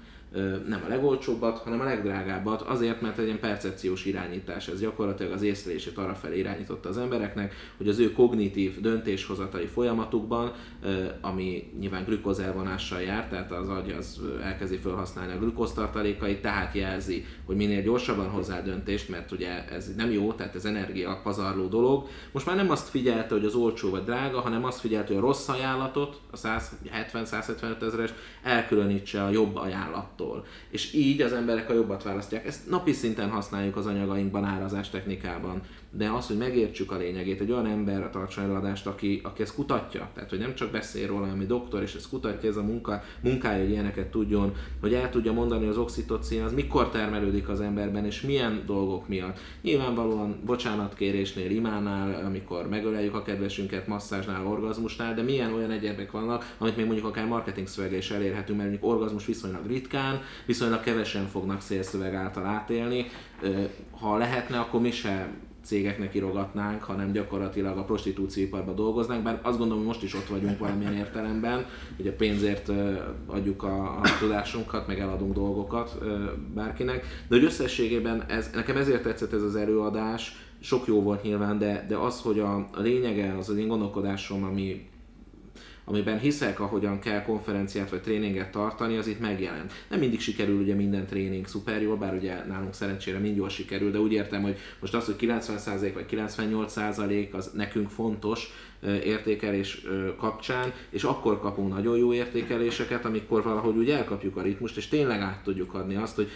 nem a legolcsóbbat, hanem a legdrágábbat, azért, mert egy ilyen percepciós irányítás, ez gyakorlatilag az észlelését arra felé irányította az embereknek, hogy az ő kognitív döntéshozatali folyamatukban, ami nyilván glükóz elvonással jár, tehát az agy az elkezdi felhasználni a glükóztartalékait, tehát jelzi, hogy minél gyorsabban hozzá döntést, mert ugye ez nem jó, tehát ez energia pazarló dolog. Most már nem azt figyelte, hogy az olcsó vagy drága, hanem azt figyelte, hogy a rossz ajánlatot, a 170-175 ezeres elkülönítse a jobb ajánlattól. És így az emberek a jobbat választják. Ezt napi szinten használjuk az anyagainkban, árazás technikában. De az, hogy megértsük a lényegét, egy olyan ember tartson előadást, aki, aki ezt kutatja, tehát hogy nem csak beszél róla, ami doktor, és ezt kutatja, ez a munka, munkája, hogy ilyeneket tudjon, hogy el tudja mondani, hogy az oxitocin az mikor termelődik az emberben, és milyen dolgok miatt. Nyilvánvalóan bocsánatkérésnél, imánál, amikor megöleljük a kedvesünket, masszázsnál, orgazmusnál, de milyen olyan egyebek vannak, amit még mondjuk akár marketing szöveggel is elérhetünk, mert mondjuk orgazmus viszonylag ritkán, viszonylag kevesen fognak szélszöveg által átélni. Ha lehetne, akkor mi se cégeknek írogatnánk, hanem gyakorlatilag a prostitúcióiparban dolgoznánk, bár azt gondolom, hogy most is ott vagyunk valamilyen értelemben, hogy a pénzért adjuk a, a tudásunkat, meg eladunk dolgokat bárkinek, de hogy összességében ez, nekem ezért tetszett ez az előadás, sok jó volt nyilván, de, de az, hogy a, a lényege, az az én gondolkodásom, ami amiben hiszek, ahogyan kell konferenciát vagy tréninget tartani, az itt megjelent. Nem mindig sikerül ugye minden tréning szuper jól, bár ugye nálunk szerencsére mind jól sikerül, de úgy értem, hogy most az, hogy 90% vagy 98% az nekünk fontos értékelés kapcsán, és akkor kapunk nagyon jó értékeléseket, amikor valahogy úgy elkapjuk a ritmust, és tényleg át tudjuk adni azt, hogy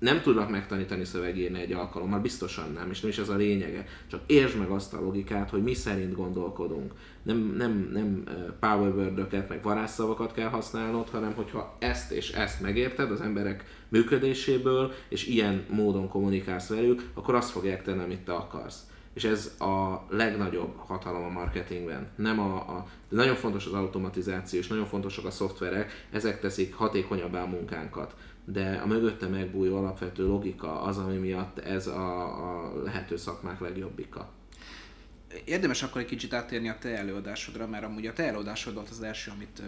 nem tudnak megtanítani szövegírni egy alkalommal, biztosan nem, és nem is ez a lényege. Csak értsd meg azt a logikát, hogy mi szerint gondolkodunk. Nem, nem, nem power word meg varázsszavakat kell használnod, hanem hogyha ezt és ezt megérted az emberek működéséből, és ilyen módon kommunikálsz velük, akkor azt fogják tenni, amit te akarsz. És ez a legnagyobb hatalom a marketingben. Nem a, a nagyon fontos az automatizáció, és nagyon fontosak a szoftverek, ezek teszik hatékonyabbá a munkánkat. De a mögötte megbújó alapvető logika az, ami miatt ez a, a lehető szakmák legjobbika. Érdemes akkor egy kicsit áttérni a te előadásodra, mert amúgy a te előadásod volt az első, amit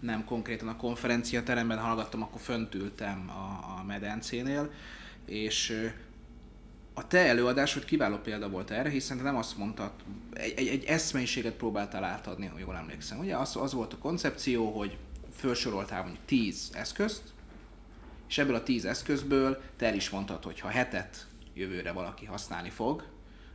nem konkrétan a konferencia teremben hallgattam, akkor fönt ültem a, a medencénél, és a te előadásod kiváló példa volt erre, hiszen te nem azt mondtad, egy, egy, egy eszménységet próbáltál átadni, ha jól emlékszem. Ugye az, az volt a koncepció, hogy felsoroltál mondjuk 10 eszközt, és ebből a 10 eszközből te el is mondtad, hogy ha hetet jövőre valaki használni fog,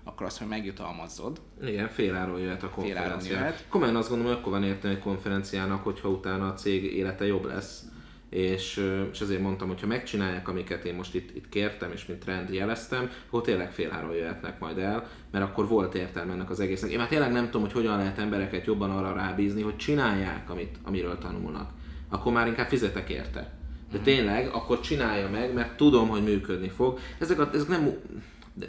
akkor azt majd megjutalmazzod. Igen, féláron jöhet a konferencia. jöhet. Komolyan azt gondolom, hogy akkor van értelme egy konferenciának, hogyha utána a cég élete jobb lesz. És, és ezért mondtam, hogy ha megcsinálják, amiket én most itt, itt kértem, és mint trend jeleztem, akkor tényleg féláron jöhetnek majd el, mert akkor volt értelme ennek az egésznek. Én már tényleg nem tudom, hogy hogyan lehet embereket jobban arra rábízni, hogy csinálják, amit, amiről tanulnak. Akkor már inkább fizetek érte. De tényleg, akkor csinálja meg, mert tudom, hogy működni fog. Ezek, a, ezek nem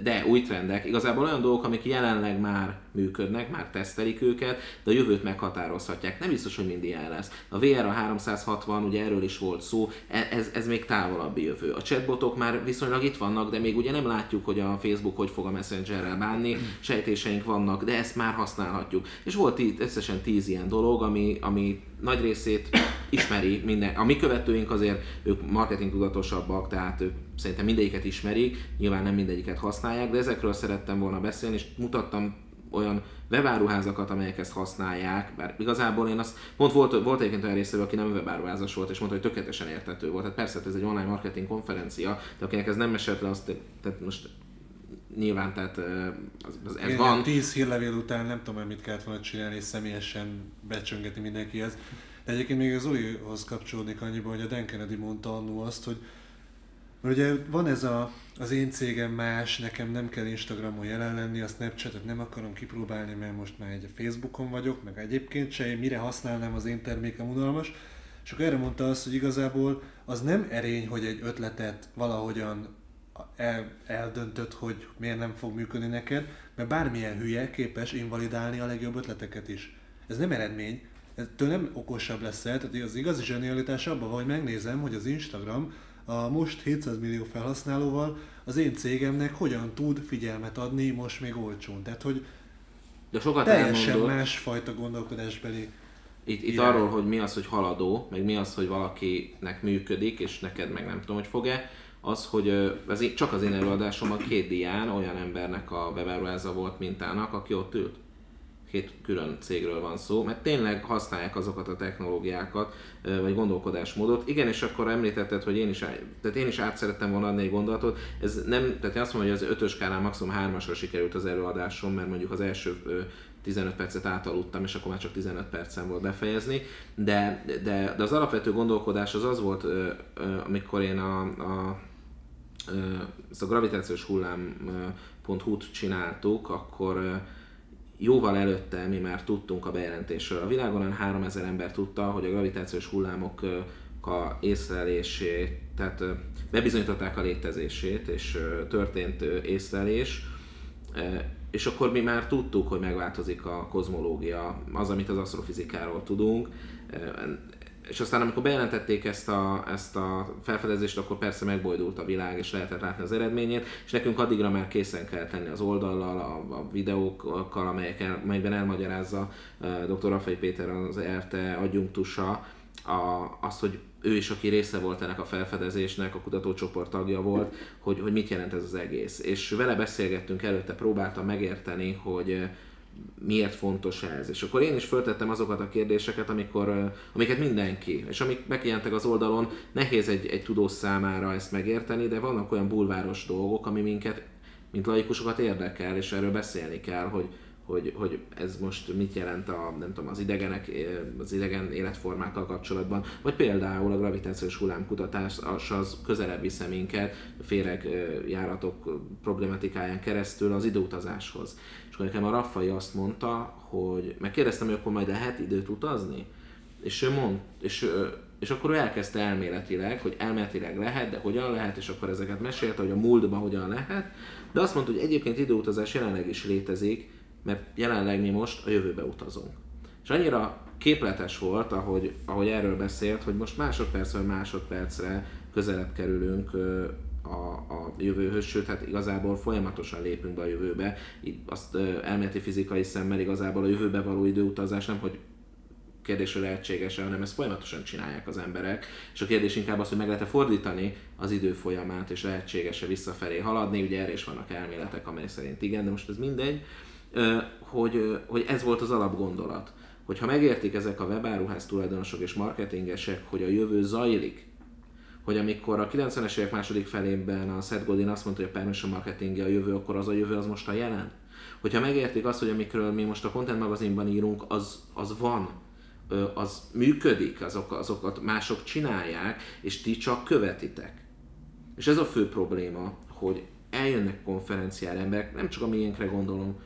de, új trendek, igazából olyan dolgok, amik jelenleg már működnek, már tesztelik őket, de a jövőt meghatározhatják. Nem biztos, hogy mind ilyen lesz. A VR a 360, ugye erről is volt szó, e- ez, ez még távolabbi jövő. A chatbotok már viszonylag itt vannak, de még ugye nem látjuk, hogy a Facebook hogy fog a Messengerrel bánni, sejtéseink vannak, de ezt már használhatjuk. És volt itt összesen 10 ilyen dolog, ami, ami nagy részét ismeri minden. A mi követőink azért ők marketing tudatosabbak, tehát ők szerintem mindegyiket ismerik, nyilván nem mindegyiket használják, de ezekről szerettem volna beszélni, és mutattam olyan webáruházakat, amelyek ezt használják, bár igazából én azt, pont volt, volt egyébként olyan részéről, aki nem webáruházas volt, és mondta, hogy tökéletesen értető volt. Tehát persze, ez egy online marketing konferencia, de akinek ez nem meselt le, azt, tehát most nyilván, tehát az, az, ez Én van. 10 hírlevél után nem tudom, hogy mit kellett volna csinálni, és személyesen becsöngetni mindenkihez. De egyébként még az Zolihoz kapcsolódnék annyiban, hogy a Dan Kennedy mondta annó azt, hogy mert ugye van ez a, az én cégem más, nekem nem kell Instagramon jelen lenni, a Snapchatet nem akarom kipróbálni, mert most már egy Facebookon vagyok, meg egyébként se, mire használnám az én termékem unalmas. És akkor erre mondta azt, hogy igazából az nem erény, hogy egy ötletet valahogyan el, eldöntött, hogy miért nem fog működni neked, mert bármilyen hülye képes invalidálni a legjobb ötleteket is. Ez nem eredmény, ettől nem okosabb leszel, tehát az igazi zsenialitás abban van, hogy megnézem, hogy az Instagram a most 700 millió felhasználóval az én cégemnek hogyan tud figyelmet adni most még olcsón. Tehát, hogy De sokat teljesen elmondott. másfajta gondolkodásbeli Itt, itt irány. arról, hogy mi az, hogy haladó, meg mi az, hogy valakinek működik, és neked meg nem tudom, hogy fog-e, az, hogy én, csak az én előadásomban két dián olyan embernek a webáruháza volt mintának, aki ott ült. Két külön cégről van szó, mert tényleg használják azokat a technológiákat, vagy gondolkodásmódot. Igen, és akkor említetted, hogy én is, tehát én is át szerettem volna adni egy gondolatot. Ez nem, tehát én azt mondom, hogy az ötös skálán maximum hármasra sikerült az előadásom, mert mondjuk az első ö, 15 percet átaludtam, és akkor már csak 15 percem volt befejezni, de, de, de az alapvető gondolkodás az az volt, amikor én a, a, ezt a gravitációs hullám.hu-t csináltuk, akkor jóval előtte mi már tudtunk a bejelentésről. A világon olyan 3000 ember tudta, hogy a gravitációs hullámok a észlelését, tehát bebizonyították a létezését, és történt észlelés, és akkor mi már tudtuk, hogy megváltozik a kozmológia, az, amit az asztrofizikáról tudunk, és aztán amikor bejelentették ezt a, ezt a felfedezést, akkor persze megbojdult a világ, és lehetett látni az eredményét, és nekünk addigra már készen kell tenni az oldallal, a, a videókkal, amelyek el, amelyben elmagyarázza dr. Rafai Péter az ERTE adjunktusa, a, azt, hogy ő is, aki része volt ennek a felfedezésnek, a kutatócsoport tagja volt, hogy, hogy mit jelent ez az egész. És vele beszélgettünk előtte, próbáltam megérteni, hogy miért fontos ez. És akkor én is föltettem azokat a kérdéseket, amikor, amiket mindenki, és amik megjelentek az oldalon, nehéz egy, egy tudós számára ezt megérteni, de vannak olyan bulváros dolgok, ami minket, mint laikusokat érdekel, és erről beszélni kell, hogy, hogy, hogy ez most mit jelent a, nem tudom, az idegenek, az idegen életformákkal kapcsolatban, vagy például a gravitációs hullámkutatás az, az közelebb visze minket féreg eh, járatok problematikáján keresztül az időutazáshoz. Akkor nekem a Raffai azt mondta, hogy megkérdeztem, hogy akkor majd lehet időt utazni? És ő mond, és, és akkor ő elkezdte elméletileg, hogy elméletileg lehet, de hogyan lehet, és akkor ezeket mesélte, hogy a múltban hogyan lehet, de azt mondta, hogy egyébként időutazás jelenleg is létezik, mert jelenleg mi most a jövőbe utazunk. És annyira képletes volt, ahogy, ahogy erről beszélt, hogy most másodpercről másodpercre közelebb kerülünk a, a jövőhöz, sőt, hát igazából folyamatosan lépünk be a jövőbe. Itt azt elméleti fizikai szemmel igazából a jövőbe való időutazás nem, hogy kérdésre lehetséges hanem ezt folyamatosan csinálják az emberek. És a kérdés inkább az, hogy meg lehet-e fordítani az idő folyamát, és lehetséges-e visszafelé haladni. Ugye erre is vannak elméletek, amely szerint igen, de most ez mindegy. Hogy, hogy ez volt az alapgondolat. Hogyha megértik ezek a webáruház tulajdonosok és marketingesek, hogy a jövő zajlik, hogy amikor a 90-es évek második felében a Seth Godin azt mondta, hogy a permission marketing a jövő, akkor az a jövő az most a jelen. Hogyha megértik azt, hogy amikről mi most a Content magazinban írunk, az, az van, az működik, azok, azokat mások csinálják, és ti csak követitek. És ez a fő probléma, hogy eljönnek konferenciára emberek, nem csak a miénkre gondolom,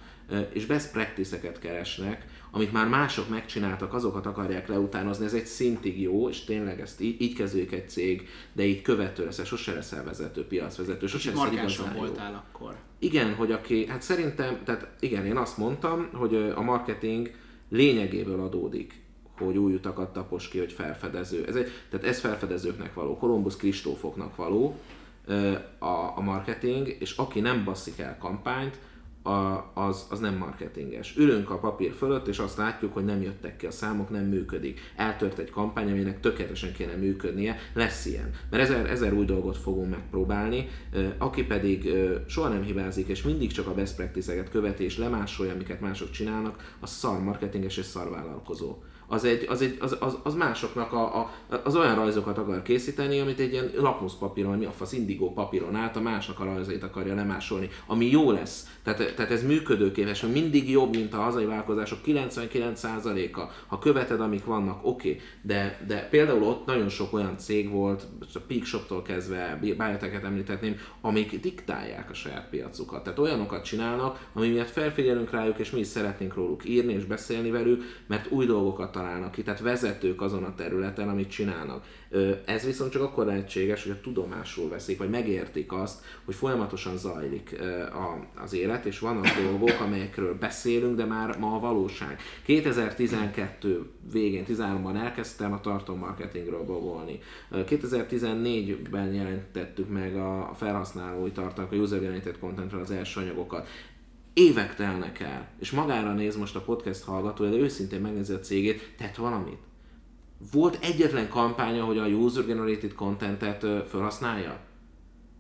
és best practice-eket keresnek, amit már mások megcsináltak, azokat akarják leutánozni, ez egy szintig jó, és tényleg ezt így, így kezdődik egy cég, de így követő leszel, sose leszel vezető, piacvezető, sose leszel igazán voltál jó. akkor. Igen, hogy aki, hát szerintem, tehát igen, én azt mondtam, hogy a marketing lényegéből adódik hogy új utakat tapos ki, hogy felfedező. Ez egy, tehát ez felfedezőknek való, Kolumbusz Kristófoknak való a, a marketing, és aki nem basszik el kampányt, a, az, az nem marketinges. Ülünk a papír fölött, és azt látjuk, hogy nem jöttek ki a számok, nem működik. Eltört egy kampány, aminek tökéletesen kéne működnie, lesz ilyen. Mert ezer, ezer új dolgot fogunk megpróbálni, aki pedig soha nem hibázik, és mindig csak a best practice-eket követi, és lemásolja, amiket mások csinálnak, az szar marketinges és szar vállalkozó az, egy, az, egy, az, az, az másoknak a, a, az olyan rajzokat akar készíteni, amit egy ilyen lakmuszpapíron, mi a fasz indigó papíron át, a másnak a rajzait akarja lemásolni, ami jó lesz. Tehát, tehát ez működőképes, hogy mindig jobb, mint a hazai vállalkozások 99%-a. Ha követed, amik vannak, oké, okay. de, de például ott nagyon sok olyan cég volt, a Peak Shop-tól kezdve, bioteket említhetném, amik diktálják a saját piacukat. Tehát olyanokat csinálnak, ami miatt felfigyelünk rájuk, és mi is szeretnénk róluk írni és beszélni velük, mert új dolgokat találnak ki, tehát vezetők azon a területen, amit csinálnak. Ez viszont csak akkor lehetséges, hogy a tudomásul veszik, vagy megértik azt, hogy folyamatosan zajlik az élet, és vannak dolgok, amelyekről beszélünk, de már ma a valóság. 2012 végén, 13-ban elkezdtem a tartalommarketingről blogolni. 2014-ben jelentettük meg a felhasználói tartalmak, a user-generated contentről az első anyagokat évek telnek el, és magára néz most a podcast hallgató, de őszintén megnézi a cégét, tett valamit. Volt egyetlen kampánya, hogy a user-generated contentet felhasználja?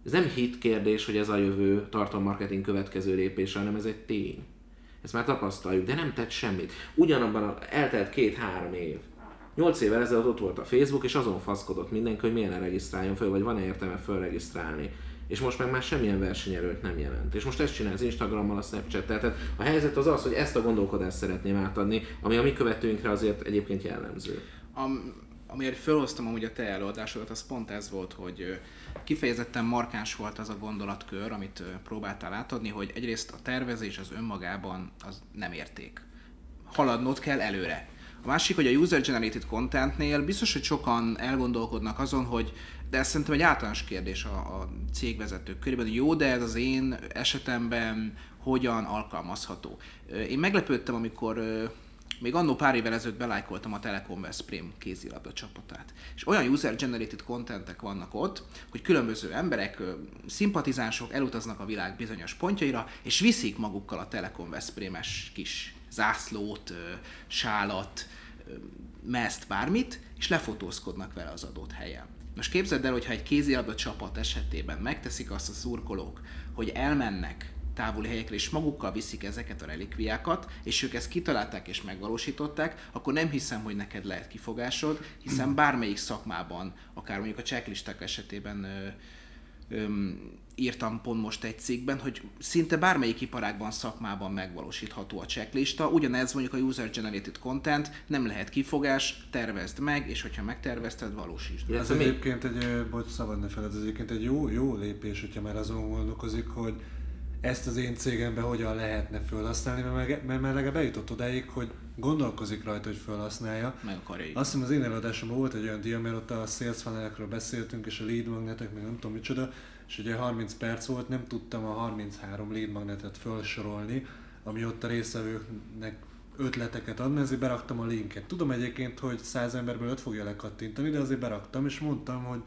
Ez nem hit kérdés, hogy ez a jövő tartalommarketing következő lépése, hanem ez egy tény. Ezt már tapasztaljuk, de nem tett semmit. Ugyanabban eltelt két-három év. Nyolc évvel ezelőtt ott volt a Facebook, és azon faszkodott mindenki, hogy milyen regisztráljon föl, vagy van-e értelme fölregisztrálni és most meg már semmilyen versenyerőt nem jelent. És most ezt csinál az Instagrammal, a snapchat Tehát a helyzet az az, hogy ezt a gondolkodást szeretném átadni, ami a mi követőinkre azért egyébként jellemző. Am, amiért felhoztam amúgy a te előadásodat, az pont ez volt, hogy kifejezetten markáns volt az a gondolatkör, amit próbáltál átadni, hogy egyrészt a tervezés az önmagában az nem érték. Haladnod kell előre. A másik, hogy a user-generated contentnél biztos, hogy sokan elgondolkodnak azon, hogy de ez szerintem egy általános kérdés a, a cégvezetők körében, hogy jó, de ez az én esetemben hogyan alkalmazható. Én meglepődtem, amikor még annó pár évvel ezelőtt belájkoltam a Telekom Veszprém kézilabda csapatát. És olyan user-generated contentek vannak ott, hogy különböző emberek, szimpatizánsok elutaznak a világ bizonyos pontjaira, és viszik magukkal a Telekom Veszprémes kis zászlót, sálat, mezt, bármit, és lefotózkodnak vele az adott helyen. Most képzeld el, hogyha egy kézilabda csapat esetében megteszik azt a szurkolók, hogy elmennek távoli helyekre, és magukkal viszik ezeket a relikviákat, és ők ezt kitalálták és megvalósították, akkor nem hiszem, hogy neked lehet kifogásod, hiszen bármelyik szakmában, akár mondjuk a checklisták esetében ö, ö, írtam pont most egy cikkben, hogy szinte bármelyik iparágban, szakmában megvalósítható a checklista. Ugyanez mondjuk a user-generated content, nem lehet kifogás, tervezd meg, és hogyha megtervezted, valósítsd. Ez egyébként egy, bocs, szabad ne feled, ez egyébként egy jó, jó lépés, hogyha már azon gondolkozik, hogy ezt az én cégemben hogyan lehetne felhasználni, mert, mert már legalább eljutott odáig, hogy gondolkozik rajta, hogy felhasználja. Meg akarja. Azt hiszem az én előadásomban volt egy olyan dia, mert ott a sales funnelekről beszéltünk, és a lead magnetek, meg nem tudom micsoda, és ugye 30 perc volt, nem tudtam a 33 lead magnetet felsorolni, ami ott a részvevőknek ötleteket adni, ezért beraktam a linket. Tudom egyébként, hogy 100 emberből 5 fogja lekattintani, de azért beraktam, és mondtam, hogy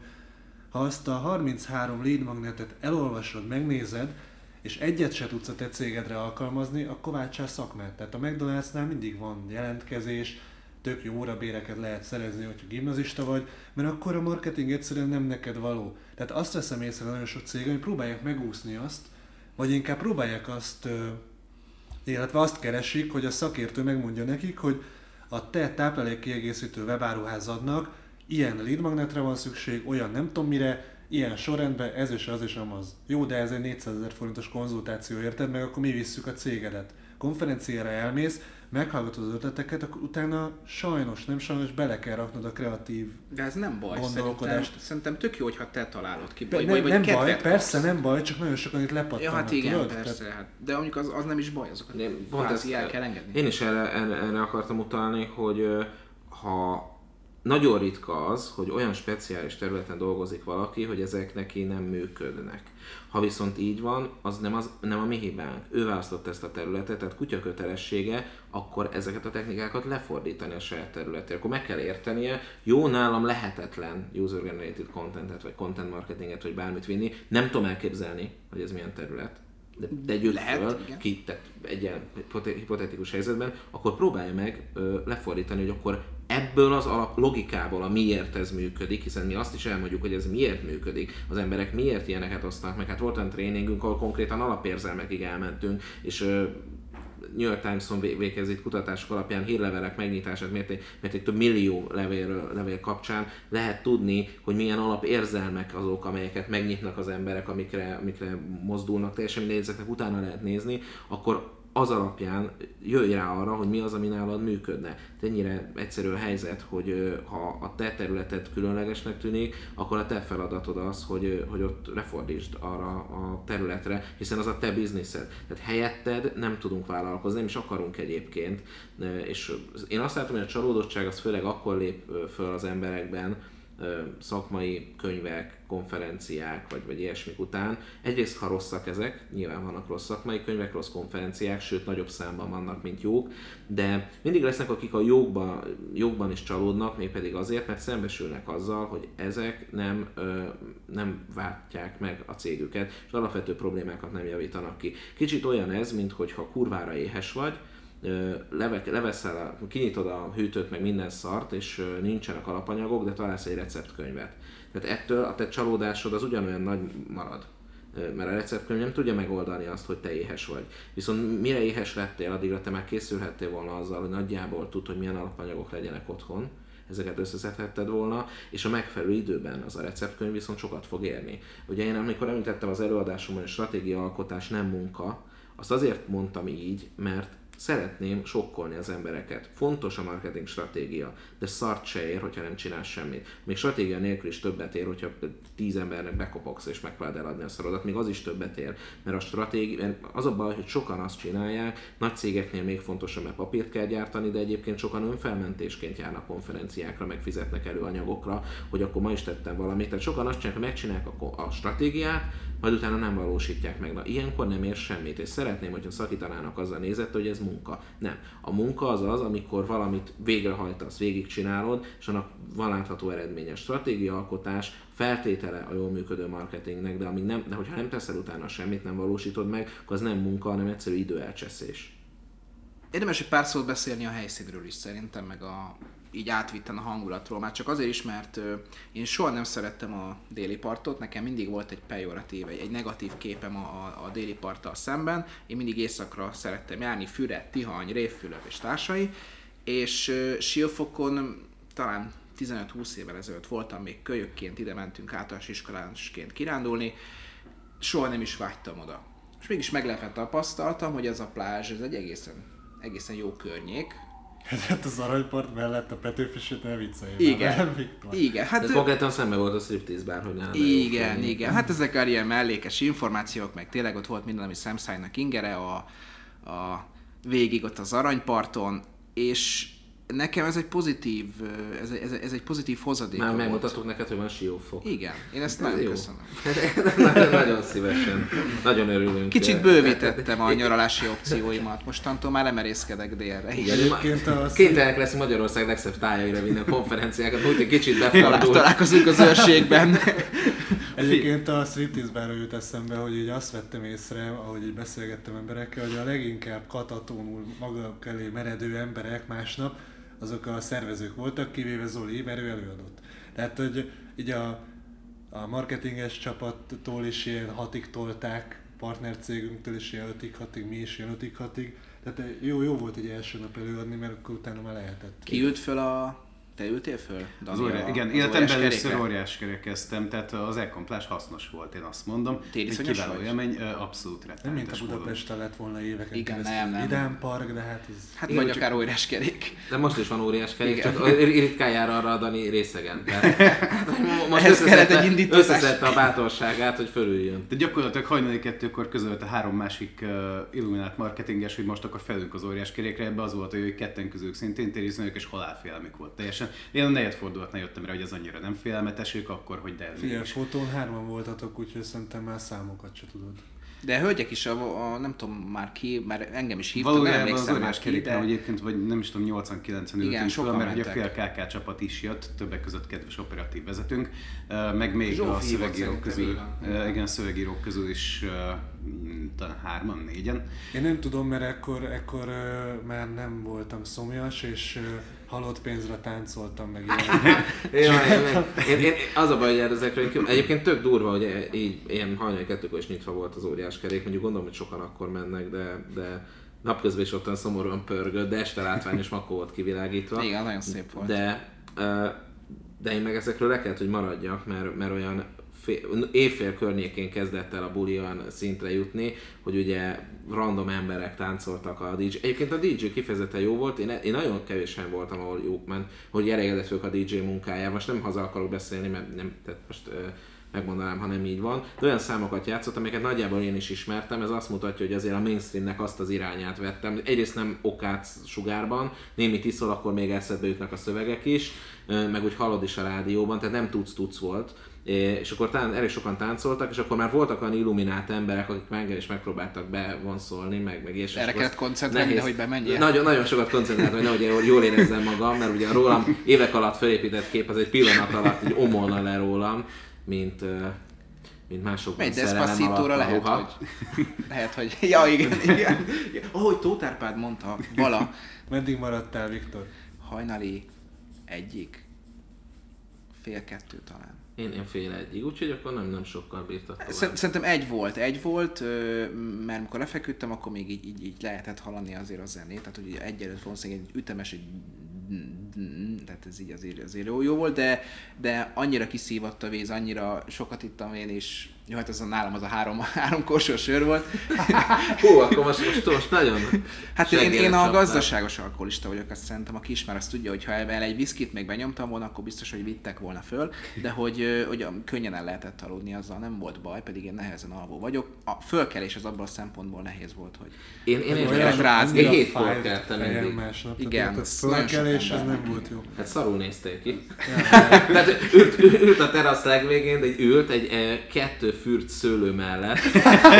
ha azt a 33 lead magnetet elolvasod, megnézed, és egyet se tudsz a te cégedre alkalmazni, akkor váltsál szakmát. Tehát a McDonald'snál mindig van jelentkezés, tök jó órabéreket lehet szerezni, hogyha gimnazista vagy, mert akkor a marketing egyszerűen nem neked való. Tehát azt veszem észre nagyon sok cég, hogy próbálják megúszni azt, vagy inkább próbálják azt, illetve azt keresik, hogy a szakértő megmondja nekik, hogy a te táplálékkiegészítő webáruházadnak ilyen lead magnetre van szükség, olyan nem tudom mire, ilyen sorrendben, ez és az és amaz. Jó, de ez egy 400 ezer forintos konzultáció, érted? Meg akkor mi visszük a cégedet. Konferenciára elmész, meghallgatod az ötleteket, akkor utána sajnos, nem sajnos bele kell raknod a kreatív De ez nem baj, gondolkodást. szerintem, szerintem tök jó, hogyha te találod ki. Vagy, nem, vagy, nem baj, kapsz. persze nem baj, csak nagyon sokan itt lepattannak, Ja, hát igen, tudod? persze, Tehát- hát. De mondjuk az, az nem is baj, azokat Én pont ezt- el kell engedni. Én is erre, erre, erre akartam utalni, hogy ha nagyon ritka az, hogy olyan speciális területen dolgozik valaki, hogy ezek neki nem működnek. Ha viszont így van, az nem, az, nem a mi hibánk. Ő választott ezt a területet, tehát kutya kötelessége, akkor ezeket a technikákat lefordítani a saját területére. Akkor meg kell értenie, jó nálam lehetetlen user-generated contentet, vagy content marketinget, vagy bármit vinni. Nem tudom elképzelni, hogy ez milyen terület. De tegyük Lehet, föl, igen. ki, tehát egy ilyen hipote- hipotetikus helyzetben, akkor próbálja meg ö, lefordítani, hogy akkor ebből az alap logikából, a miért ez működik, hiszen mi azt is elmondjuk, hogy ez miért működik, az emberek miért ilyeneket osztanak meg. Hát volt olyan tréningünk, ahol konkrétan alapérzelmekig elmentünk, és ö, New York Times-on vé- végezett kutatások alapján hírlevelek megnyitását mérték, mérték több millió levél, levél kapcsán. Lehet tudni, hogy milyen alapérzelmek azok, amelyeket megnyitnak az emberek, amikre, amikre mozdulnak, teljesen mindegy, utána lehet nézni, akkor az alapján jöjj rá arra, hogy mi az, ami nálad működne. Ennyire egyszerű a helyzet, hogy ha a te területed különlegesnek tűnik, akkor a te feladatod az, hogy, hogy ott lefordítsd arra a területre, hiszen az a te bizniszed. Tehát helyetted nem tudunk vállalkozni, nem is akarunk egyébként. És én azt látom, hogy a csalódottság az főleg akkor lép föl az emberekben, szakmai könyvek, konferenciák, vagy, vagy ilyesmik után. Egyrészt, ha rosszak ezek, nyilván vannak rossz szakmai könyvek, rossz konferenciák, sőt nagyobb számban vannak, mint jók, de mindig lesznek, akik a jókban, jókban is csalódnak, mégpedig azért, mert szembesülnek azzal, hogy ezek nem, ö, nem váltják meg a cégüket, és alapvető problémákat nem javítanak ki. Kicsit olyan ez, mint hogyha kurvára éhes vagy, leve, leveszel, kinyitod a hűtőt, meg minden szart, és nincsenek alapanyagok, de találsz egy receptkönyvet. Tehát ettől a te csalódásod az ugyanolyan nagy marad. Mert a receptkönyv nem tudja megoldani azt, hogy te éhes vagy. Viszont mire éhes lettél, addigra te már készülhettél volna azzal, hogy nagyjából tud, hogy milyen alapanyagok legyenek otthon, ezeket összeszedhetted volna, és a megfelelő időben az a receptkönyv viszont sokat fog érni. Ugye én amikor említettem az előadásomban, hogy stratégia alkotás nem munka, azt azért mondtam így, mert szeretném sokkolni az embereket. Fontos a marketing stratégia, de szart se ér, hogyha nem csinálsz semmit. Még stratégia nélkül is többet ér, hogyha tíz embernek bekopogsz és megpróbálod eladni a szarodat, még az is többet ér. Mert a stratégia, mert az a baj, hogy sokan azt csinálják, nagy cégeknél még fontosabb, mert papírt kell gyártani, de egyébként sokan önfelmentésként járnak konferenciákra, meg fizetnek elő anyagokra, hogy akkor ma is tettem valamit. Tehát sokan azt csinálják, hogy megcsinálják a, a stratégiát, majd utána nem valósítják meg. Na, ilyenkor nem ér semmit, és szeretném, hogyha szakítanának azzal nézett, hogy ez munka. Nem. A munka az az, amikor valamit végrehajtasz, végigcsinálod, és annak van látható eredménye. Stratégiaalkotás feltétele a jól működő marketingnek, de, amíg nem, de hogyha nem teszel utána semmit, nem valósítod meg, akkor az nem munka, hanem egyszerű időelcseszés. Érdemes egy pár szót beszélni a helyszínről is szerintem, meg a, így átvitten a hangulatról. Már csak azért is, mert én soha nem szerettem a déli partot, nekem mindig volt egy pejoratív, egy, egy negatív képem a, a, a déli parttal szemben. Én mindig éjszakra szerettem járni, Füred, Tihany, Révfülöp és társai, és ö, Siófokon talán 15-20 évvel ezelőtt voltam még kölyökként, ide mentünk általános iskolásként kirándulni, soha nem is vágytam oda. És mégis meglepett tapasztaltam, hogy ez a plázs, ez egy egészen, egészen jó környék, Hát az aranypart mellett a Petőfisét ne vicceljél. Igen. már, Viktor. Igen, hát... Hát konkrétan szembe volt a striptease bár, hogy nálam Igen, igen. Hát ezek a ilyen mellékes információk, meg tényleg ott volt minden, ami Samsung-nak ingere, a, a végig ott az aranyparton, és nekem ez egy pozitív, ez, ez, ez egy pozitív hozadék Már megmutatok neked, hogy van siófok. Igen, én ezt Ez nagyon jó. köszönöm. nagyon, nagyon szívesen. Nagyon örülünk. Kicsit bővítettem a nyaralási opcióimat, mostantól már lemerészkedek délre. Igen, Egyébként az- Kénytelenek leszünk Magyarország legszebb tájaira vinni a konferenciákat, úgy egy kicsit befordul. Találkozunk az őrségben. Egyébként a striptease jut eszembe, hogy így azt vettem észre, ahogy így beszélgettem emberekkel, hogy a leginkább katatónul maga elé meredő emberek másnap, azok a szervezők voltak, kivéve Zoli, mert ő előadott. Tehát, hogy így a, a marketinges csapattól is ilyen hatig tolták, partnercégünktől is ilyen ötig hatig, mi is ilyen ötig hatig. Tehát jó, jó volt egy első nap előadni, mert akkor utána már lehetett. Ki ült a... Te ültél föl? Az Dani, óriás, a- igen, az életemben először óriás kerekeztem, tehát az e-komplás hasznos volt, én azt mondom. Téli Egy kiváló vagy? élmény, abszolút Nem mint a rettenetes. Budapesten lett volna éveken Igen, keresztül. nem, nem. Vidám park, de hát ez... Hát vagy csak- akár óriás kerék. De most is van óriás kerék, Igen. csak ritkán jár arra a Dani részegen. Tehát, hát, most Ehhez kellett egy indítatás. Összeszedte a bátorságát, hogy fölüljön. De gyakorlatilag hajnali kettőkor közölt a három másik uh, illuminált marketinges, hogy most akkor felünk az óriás kerékre, ebbe az volt, hogy ketten közülük szintén tériznők és halálfélelmük volt teljesen. Én a negyed fordulatnál jöttem rá, hogy ez annyira nem félelmetes, ők akkor, hogy de ez Figyelj, fotón hárman voltatok, úgyhogy szerintem már számokat se tudod. De hölgyek is, a, a, nem tudom már ki, mert engem is hívtak, nem Valójában az emlékszem már óriás ki, de... egyébként, vagy nem is tudom, 80-90 ültünk föl, mert ugye a fél KK csapat is jött, többek között kedves operatív vezetőnk, meg még Zsófi a szövegírók közül, igen, a szövegírók közül is talán hárman, négyen. Én nem tudom, mert ekkor, ekkor uh, már nem voltam szomjas, és uh, halott pénzre táncoltam meg ilyen. Én, én, én, én, az a baj, hogy ezekről egyébként tök durva, hogy így ilyen hajnali kettőkor is nyitva volt az óriás kerék, mondjuk gondolom, hogy sokan akkor mennek, de, de napközben is ottan szomorúan pörgött, de este látványos makó volt kivilágítva. Igen, nagyon szép volt. De, ö, de én meg ezekről le kellett, hogy maradjak, mert, mert olyan fél, évfél környékén kezdett el a buli olyan szintre jutni, hogy ugye random emberek táncoltak a DJ. Egyébként a DJ kifejezetten jó volt, én, én nagyon kevésen voltam, ahol jók ment, hogy elégedett vagyok a DJ munkájával. Most nem haza akarok beszélni, mert nem, tehát most megmondanám, ha nem így van. De olyan számokat játszottam, amiket nagyjából én is ismertem, ez azt mutatja, hogy azért a mainstreamnek azt az irányát vettem. Egyrészt nem okát sugárban, némi tiszol, akkor még eszedbe jutnak a szövegek is, meg úgy hallod is a rádióban, tehát nem tudsz tudsz volt. És akkor tán, elég sokan táncoltak, és akkor már voltak olyan illuminált emberek, akik meg is megpróbáltak bevonszolni, meg, meg és és Erre kellett koncentrálni, nehéz- hogy bemenjél? Nagyon, nagyon sokat koncentráltam, hogy nehogy jól- jól érezzem magam, mert ugye a rólam évek alatt felépített kép az egy pillanat alatt így omolna le rólam, mint, mint másokban Egy szerelem alatt Despacito-ra a lehet, hogy... Lehet, hogy... Ja, igen, igen. Ahogy Tóth Árpád mondta, vala, Meddig maradtál, Viktor? hajnali egyik, fél kettő talán. Én, én fél egyig, úgyhogy akkor nem, nem sokkal bírtak tovább. Szer- Szerintem egy volt, egy volt, mert amikor lefeküdtem, akkor még így, így, így lehetett hallani azért a zenét, tehát hogy egy előtt valószínűleg egy ütemes, egy tehát ez így azért, azért jó, jó volt, de, de annyira kiszívott a víz, annyira sokat ittam én is, jó, hát ez a nálam az a három, három korsó sör volt. Hú, akkor most, most, most nagyon Hát én, én a gazdaságos alkoholista vagyok, azt szerintem, aki ismer, azt tudja, hogy ha ebben egy viszkit még benyomtam volna, akkor biztos, hogy vittek volna föl, de hogy, hogy könnyen el lehetett aludni, azzal nem volt baj, pedig én nehezen alvó vagyok. A fölkelés az abból a szempontból nehéz volt, hogy Én, én, én, én, rázni. én hétkor keltem mindig. Másnap. Igen, ez a fölkelés az ember. nem volt jó. Hát szarul néztél ki. Tehát ült, ült a terasz legvégén, de egy ült egy eh, kettő fürt szőlő mellett.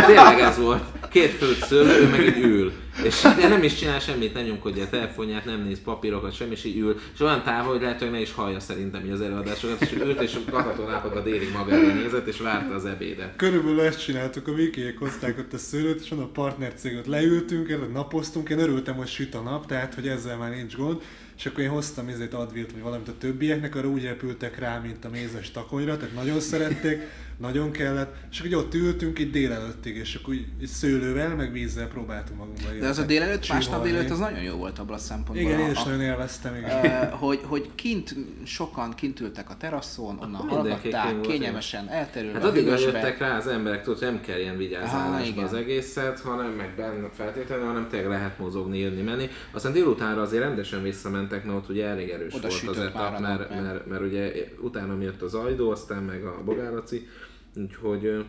Tényleg ez volt. Két fürt szőlő, ő meg így ül. És nem is csinál semmit, nem nyomkodja a telefonját, nem néz papírokat, semmi, és így ül. És olyan távol, hogy lehet, hogy ne is hallja szerintem így az előadásokat, és ült, és a katatónápok a délig magára nézett, és várta az ebédet. Körülbelül ezt csináltuk, a Vikiék hozták ott a szőlőt, és onnan a partnercéget leültünk, erre napoztunk, én örültem, hogy süt a nap, tehát hogy ezzel már nincs gond. És akkor én hoztam ezért advilt, vagy valamit a többieknek, arra úgy repültek rá, mint a mézes takonyra, tehát nagyon szerették, nagyon kellett, és akkor ott ültünk itt délelőttig, és akkor így, szőlővel, meg vízzel próbáltunk magunkba De De az a délelőtt, másnap csiholni. délelőtt az nagyon jó volt abban a szempontból. Igen, én is nagyon élveztem, igen. Hogy, hogy kint sokan kint ültek a teraszon, onnan hallgatták, kényelmesen elterülve Hát addig jöttek rá az emberek, tudod, hogy nem kell ilyen vigyázálásba az egészet, hanem meg benne feltétlenül, hanem tényleg lehet mozogni, jönni, menni. Aztán délutánra azért rendesen visszamentek, mert ott ugye elég erős Oda volt az etap, mert, meg. mert, mert, ugye utána jött az Ajdó, aztán meg a Bogáraci, úgyhogy,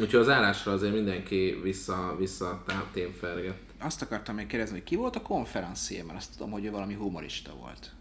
úgyhogy az állásra azért mindenki vissza, vissza témfergett. Azt akartam még kérdezni, hogy ki volt a konferencié, mert azt tudom, hogy ő valami humorista volt.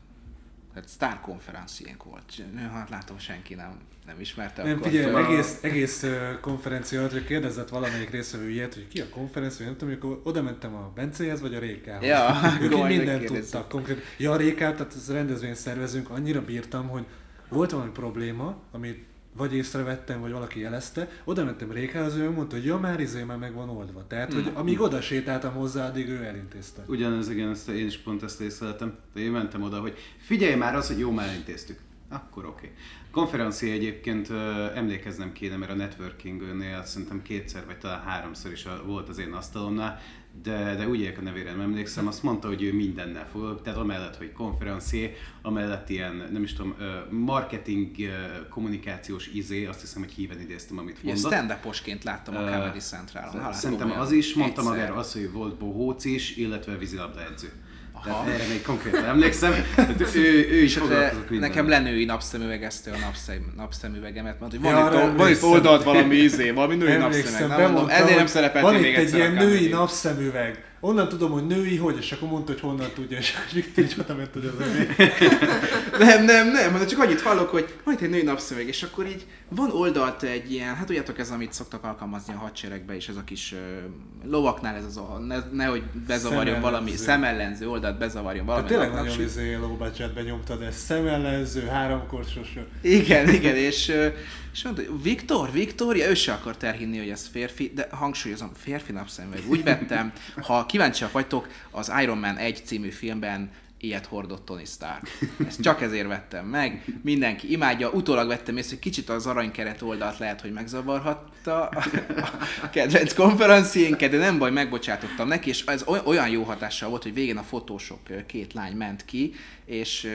Tehát sztár konferenciénk volt. Hát látom, senki nem, nem ismerte. Nem, akkor figyelj, föl- egész, egész konferencia alatt, hogy kérdezett valamelyik részvevő ilyet, hogy ki a konferencia, nem tudom, amikor oda mentem a Bencéhez vagy a Rékához. Ja, ők így mindent tudtak konkrét. Ja, a Rékát, tehát ez rendezvényt szervezünk, annyira bírtam, hogy volt valami probléma, amit vagy észrevettem, vagy valaki jelezte, oda mentem Rékához, ő mondta, hogy ja, már izé már meg van oldva. Tehát, hogy amíg oda sétáltam hozzá, addig ő elintézte. Ugyanez, igen, ezt, én is pont ezt észleltem. De én mentem oda, hogy figyelj már az, hogy jó, már intéztük. Akkor oké. Okay. Konferencia egyébként ö, emlékeznem kéne, mert a networkingnél szerintem kétszer vagy talán háromszor is a, volt az én asztalomnál, de, de úgy a nevére nem emlékszem, azt mondta, hogy ő mindennel foglalkozik, tehát amellett, hogy konferencié, amellett ilyen, nem is tudom, marketing, kommunikációs izé, azt hiszem, hogy híven idéztem, amit Ugye mondott. stand-uposként láttam a Comedy Centralon. Szerintem az is mondta magára azt, hogy volt bohóc is, illetve vízilabda edző. Aha. Tehát erre még konkrétan emlékszem. Tehát ő, ő is És foglalkozott de minden. nekem lenői napszemüvegezte a napszem, napszemüvegemet, mondta, hogy van, Ja, itt, van itt oldalt valami izé, valami női napszemüveg. Na, mondom, ezért nem hogy szerepeltél Van itt egy ilyen női napszemüveg. Onnan tudom, hogy női hogy, és akkor mondta, hogy honnan tudja, és akkor Viktor így ment, hogy az övé. Nem, nem, nem, hanem csak annyit hallok, hogy itt egy női napszemüveg, és akkor így van oldalt egy ilyen, hát tudjátok ez, amit szoktak alkalmazni a hadseregbe, és ez a kis uh, lovaknál ez az, a, ne, nehogy bezavarjon Szemellenző. valami, szemellenző oldalt bezavarjon valami. Tehát tényleg nagyon izé low budgetben nyomtad ezt. Szemellenző, háromkorsos. Igen, igen, és, ö, és mondta, hogy Viktor, Viktória, ő se akart elhinni, hogy ez férfi, de hangsúlyozom, férfi napszemüveg. Úgy vettem, ha kíváncsiak vagytok, az Iron Man 1 című filmben ilyet hordott Tony Stark. Ezt csak ezért vettem meg. Mindenki imádja. Utólag vettem észre, hogy kicsit az aranykeret oldalt lehet, hogy megzavarhatta a kedvenc konferenciénket, de nem baj, megbocsátottam neki, és ez oly- olyan jó hatással volt, hogy végén a fotósok két lány ment ki, és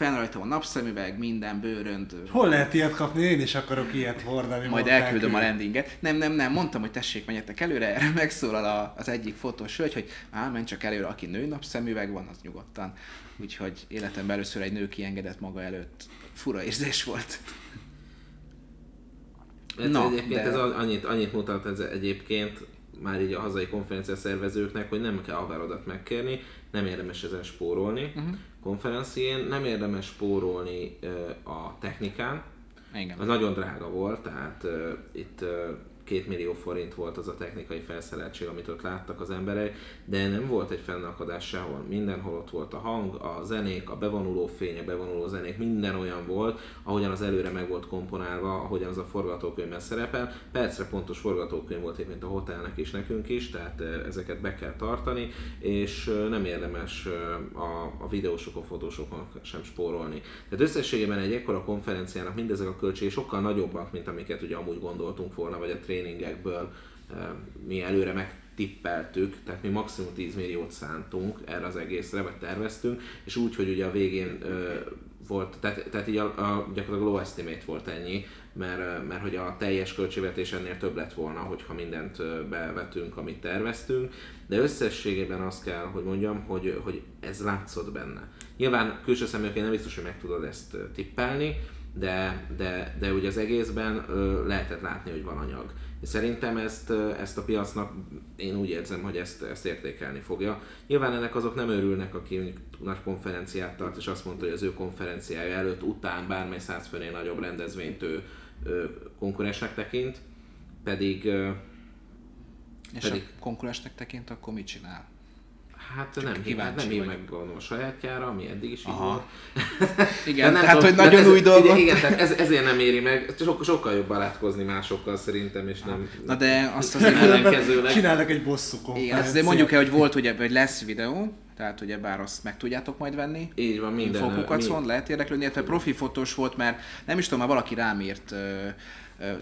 fenn rajta a napszemüveg, minden bőrönd, Hol lehet ilyet kapni? Én is akarok ilyet hordani. majd elküldöm ők. a landinget. Nem, nem, nem, mondtam, hogy tessék, menjetek előre, erre megszólal a, az egyik fotós hölgy, hogy á, menj csak előre, aki nő napszemüveg van, az nyugodtan. Úgyhogy életemben először egy nő kiengedett maga előtt. Fura érzés volt. Na, Na, egyébként de- ez annyit, annyit mutat ez egyébként már így a hazai konferencia szervezőknek, hogy nem kell haverodat megkérni, nem érdemes ezen spórolni. Uh-huh. Konferencién nem érdemes spórolni a technikán, Igen. az nagyon drága volt, tehát uh, itt uh, két millió forint volt az a technikai felszereltség, amit ott láttak az emberek, de nem volt egy fennakadás sehol. Mindenhol ott volt a hang, a zenék, a bevonuló fények, bevonuló zenék, minden olyan volt, ahogyan az előre meg volt komponálva, ahogyan az a forgatókönyvben szerepel. Percre pontos forgatókönyv volt mint a hotelnek is, nekünk is, tehát ezeket be kell tartani, és nem érdemes a, a videósokon, fotósokon sem spórolni. Tehát összességében egy ekkora konferenciának mindezek a költségek sokkal nagyobbak, mint amiket ugye amúgy gondoltunk volna, vagy a tréningekből mi előre megtippeltük, tehát mi maximum 10 milliót szántunk erre az egészre, vagy terveztünk, és úgy, hogy ugye a végén volt, tehát, tehát így a, a, gyakorlatilag low estimate volt ennyi, mert, mert hogy a teljes költségvetés ennél több lett volna, hogyha mindent bevetünk, amit terveztünk, de összességében azt kell, hogy mondjam, hogy, hogy ez látszott benne. Nyilván külső szemlélőként nem biztos, hogy meg tudod ezt tippelni, de, de, de ugye az egészben lehetett látni, hogy van anyag. Szerintem ezt, ezt a piacnak, én úgy érzem, hogy ezt, ezt értékelni fogja. Nyilván ennek azok nem örülnek, aki nagy konferenciát tart, és azt mondta, hogy az ő konferenciája előtt, után bármely száz főnél nagyobb rendezvényt ő, ő konkurensnek tekint, pedig És Pedig- a konkurensnek tekint, akkor mit csinál? Hát Csak nem, hát kíváncsi nem hív vagy. meg gondolom a sajátjára, ami eddig is így Aha. volt. Igen, nem tehát, tudom, hogy nagyon ez, új dolgot. Igen, igen tehát ez, ezért nem éri meg. Sok, sokkal jobb barátkozni másokkal szerintem, és nem... Na de azt azért ellenkezőleg. Csinálnak egy bosszú Igen, konferenciát. azt azért mondjuk el, hogy volt ugye, hogy lesz videó, tehát ugye bár azt meg tudjátok majd venni. Így van, minden. Infokukacon lehet érdeklődni, illetve profi fotós volt, mert nem is tudom, már valaki rám írt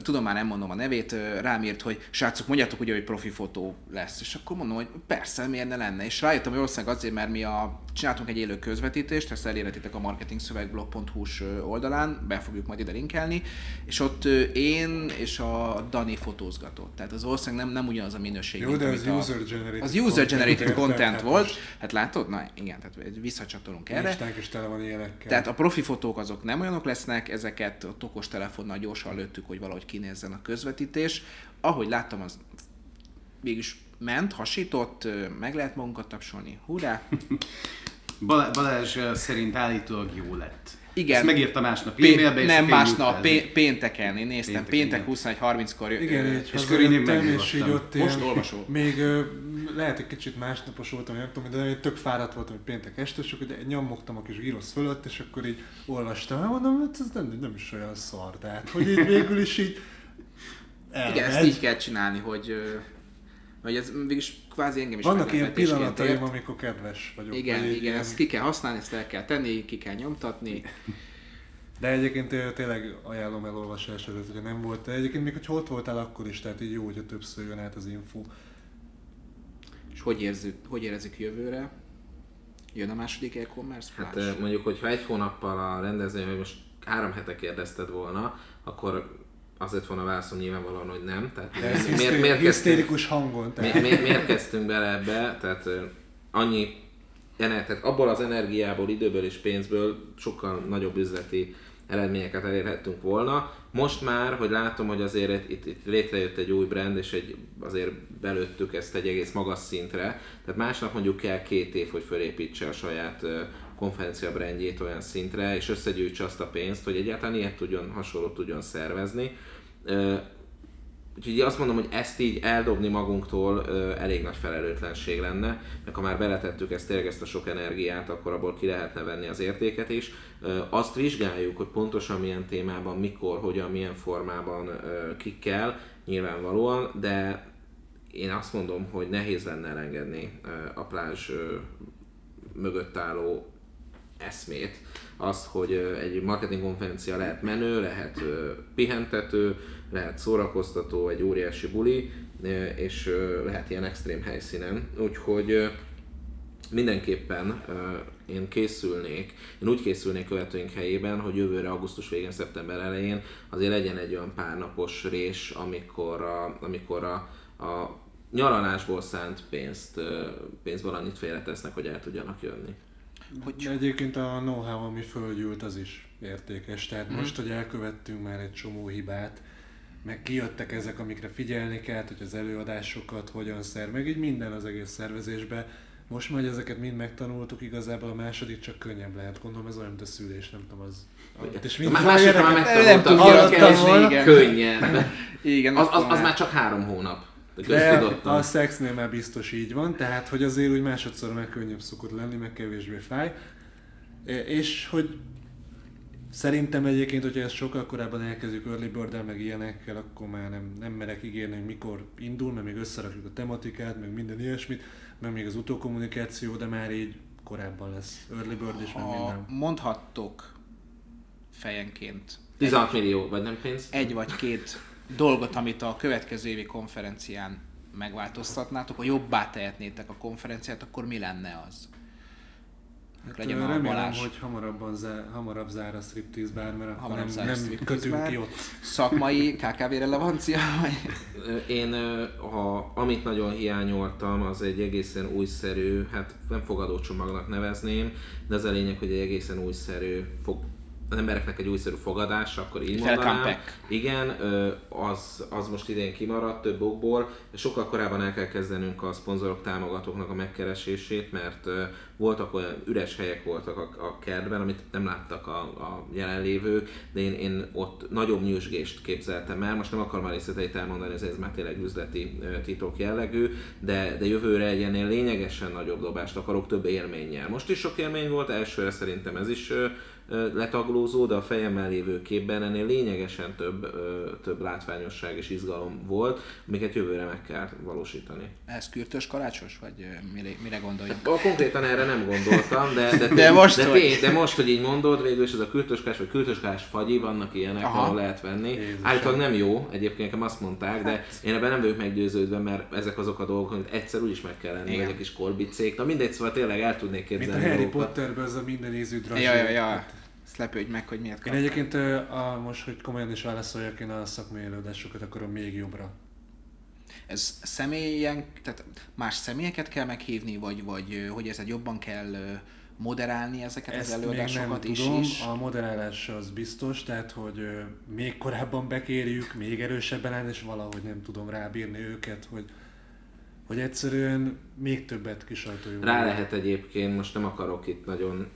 tudom már nem mondom a nevét, rám írt, hogy srácok, mondjátok ugye, hogy profi fotó lesz. És akkor mondom, hogy persze, miért ne lenne. És rájöttem, hogy valószínűleg azért, mert mi a, csináltunk egy élő közvetítést, ezt elérhetitek a marketingszövegblog.hu-s oldalán, be fogjuk majd ide linkelni, és ott én és a Dani fotózgatott. Tehát az ország nem, nem ugyanaz a minőség. Jó, de az a- user-generated Az user-generated content, content volt. Hát látod? Na igen, tehát visszacsatolunk erre. Listánk is tele van ilyenekkel. Tehát a profi fotók azok nem olyanok lesznek, ezeket a okos telefonnal gyorsan lőttük, hogy valahogy kinézzen a közvetítés. Ahogy láttam, az mégis ment, hasított, meg lehet magunkat tapsolni. Hurrá! Balá- Balázs szerint állítólag jó lett. Igen. Ezt megírta másnap Pé- e-mailbe, nem másnap, pé- pénteken, én néztem, péntek igen. 21.30-kor. ö, Igen, ö, és körül én és így ott Most ilyen, olvasol. Még ö, lehet egy kicsit másnapos voltam, nem tudom, de én tök fáradt voltam, hogy péntek este, és akkor nyomogtam a kis girosz fölött, és akkor így olvastam, hát mondom, hát ez nem, nem is olyan szar, tehát hogy így végül is így Igen, ezt elmegy. így kell csinálni, hogy, hogy ez végülis kvázi engem is Vannak ilyen pillanataim, amikor kedves vagyok. Igen, vagy igen, ilyen- ezt ki kell használni, ezt el kell tenni, ki kell nyomtatni. De egyébként tényleg ajánlom elolvasás előtt, hogyha nem volt. De egyébként még, hogy ott voltál akkor is, tehát így jó, hogyha többször jön át az info. És hogy érzük, hogy érezzük jövőre? Jön a második e-commerce Hát flash? mondjuk, hogyha egy hónappal a rendezvény, vagy most három hete kérdezted volna, akkor azért volna válaszom nyilvánvalóan, hogy nem. Tehát De ez miért, hisztéri- miért, kezdtünk, hisztérikus hangon. Tehát. mi, mi, miért kezdtünk bele ebbe? Tehát annyi, tehát abból az energiából, időből és pénzből sokkal nagyobb üzleti eredményeket elérhettünk volna. Most már, hogy látom, hogy azért itt, itt létrejött egy új brand, és egy, azért belőttük ezt egy egész magas szintre, tehát másnak mondjuk kell két év, hogy fölépítse a saját konferencia brandjét olyan szintre, és összegyűjtse azt a pénzt, hogy egyáltalán ilyet tudjon, hasonlót tudjon szervezni. Úgyhogy azt mondom, hogy ezt így eldobni magunktól elég nagy felelőtlenség lenne, mert ha már beletettük ezt tényleg ezt a sok energiát, akkor abból ki lehetne venni az értéket is. Azt vizsgáljuk, hogy pontosan milyen témában, mikor, hogyan, milyen formában ö, kikkel, nyilvánvalóan, de én azt mondom, hogy nehéz lenne elengedni a plázs ö, mögött álló eszmét, azt, hogy egy marketing konferencia lehet menő, lehet pihentető, lehet szórakoztató, egy óriási buli, és lehet ilyen extrém helyszínen. Úgyhogy mindenképpen én készülnék, én úgy készülnék követőink helyében, hogy jövőre augusztus végén, szeptember elején azért legyen egy olyan párnapos rés, amikor a, amikor a, a nyaralásból szánt pénzt, pénzből annyit félretesznek, hogy el tudjanak jönni. De egyébként a know-how, ami fölgyűlt, az is értékes. Tehát most, hogy elkövettünk már egy csomó hibát, meg kijöttek ezek, amikre figyelni kell, hogy az előadásokat hogyan szer, meg így minden az egész szervezésbe. Most már, hogy ezeket mind megtanultuk, igazából a második csak könnyebb lehet. Gondolom ez olyan, mint a szülés, nem tudom, az... És mind Má- Másodikra már Nem megtanultam, tudja hogy volna igen. könnyen. Igen, Az, az, az már- már csak három hónap. De De a szexnél már biztos így van, tehát hogy azért úgy másodszor meg könnyebb szokott lenni, meg kevésbé fáj. E, És hogy szerintem egyébként, hogyha ezt sokkal korábban elkezdjük early bird meg ilyenekkel, akkor már nem, nem merek ígérni, hogy mikor indul, mert még összerakjuk a tematikát, meg minden ilyesmit, meg még az utókommunikáció, de már így korábban lesz early bird és meg minden. mondhattok fejenként 16 millió, vagy nem pénz? egy vagy két dolgot, amit a következő évi konferencián megváltoztatnátok, vagy jobbá tehetnétek a konferenciát, akkor mi lenne az? Hát, legyen a remélem, Balázs. hogy hamarabban zár, hamarabb zár a striptease bár, mert akkor Hamarabb nem, nem kötünk bár. ki ott. Szakmai KKV relevancia? Vagy? Én, ha, amit nagyon hiányoltam, az egy egészen újszerű, hát nem fogadócsomagnak nevezném, de az a lényeg, hogy egy egészen újszerű fog, az embereknek egy újszerű fogadás, akkor így Welcome mondanám. Igen, az, az most idén kimaradt több okból. Sokkal korábban el kell kezdenünk a szponzorok, támogatóknak a megkeresését, mert voltak olyan üres helyek voltak a, a kertben, amit nem láttak a, a jelenlévők, de én, én ott nagyobb nyüzsgést képzeltem el. Most nem akarom a részleteit elmondani, ez, ez már tényleg üzleti titok jellegű, de, de jövőre egy ennél lényegesen nagyobb dobást akarok, több élménnyel. Most is sok élmény volt, elsőre szerintem ez is ö, ö, letagló naplózó, de a fejemmel lévő képben ennél lényegesen több, több látványosság és izgalom volt, amiket jövőre meg kell valósítani. Ez kürtös karácsos, vagy mire, mire gondoljak? A, konkrétan erre nem gondoltam, de, de, De most, de, hogy- tény- de most, hogy így mondod, végül is ez a kürtöskás vagy kürtöskás fagyi, vannak ilyenek, Aha. ahol lehet venni. Jézusom. Állítólag nem jó, egyébként nekem azt mondták, de Hát. én ebben nem vagyok meggyőződve, mert ezek azok a dolgok, amit egyszer úgyis meg kell lenni, vagy egy kis korbicék. Na mindegy, szóval tényleg el tudnék Mint a képzelni Harry. Potterben ez a minden ízű. Ja, ja, ja. Ezt lepődj meg, hogy miért Én kaptál. egyébként ö, a, most, hogy komolyan is válaszoljak, én a szakmai előadásokat akarom még jobbra. Ez személyen, tehát más személyeket kell meghívni, vagy, vagy hogy ez egy jobban kell moderálni ezeket az Ezt még nem előadásokat is, tudom, is? a moderálás az biztos, tehát hogy még korábban bekérjük, még erősebben áll, és valahogy nem tudom rábírni őket, hogy, hogy egyszerűen még többet kisajtoljuk. Rá lehet egyébként, most nem akarok itt nagyon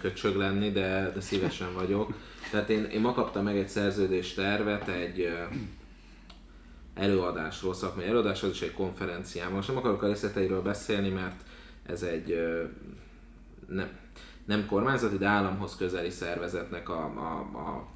köcsög lenni, de, de szívesen vagyok. Tehát én, én ma kaptam meg egy szerződés tervet egy előadásról, szakmai előadás, az is egy konferencián. Most nem akarok a részleteiről beszélni, mert ez egy nem, nem kormányzati, de államhoz közeli szervezetnek a, a, a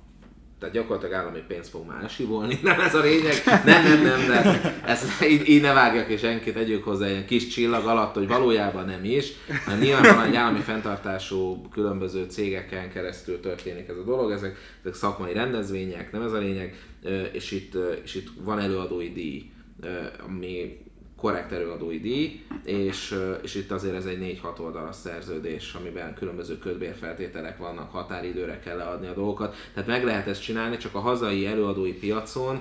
tehát gyakorlatilag állami pénzt fog már elsivolni, nem ez a lényeg, nem, nem, nem, de ezt így, így ne vágjak és senkit, tegyük hozzá ilyen kis csillag alatt, hogy valójában nem is, mert nyilvánvalóan egy állami fenntartású különböző cégeken keresztül történik ez a dolog, ezek, ezek szakmai rendezvények, nem ez a lényeg, és itt, és itt van előadói díj, ami korrekt előadói díj, és, és itt azért ez egy 4-6 oldalas szerződés, amiben különböző kötbérfeltételek vannak, határidőre kell leadni a dolgokat. Tehát meg lehet ezt csinálni, csak a hazai előadói piacon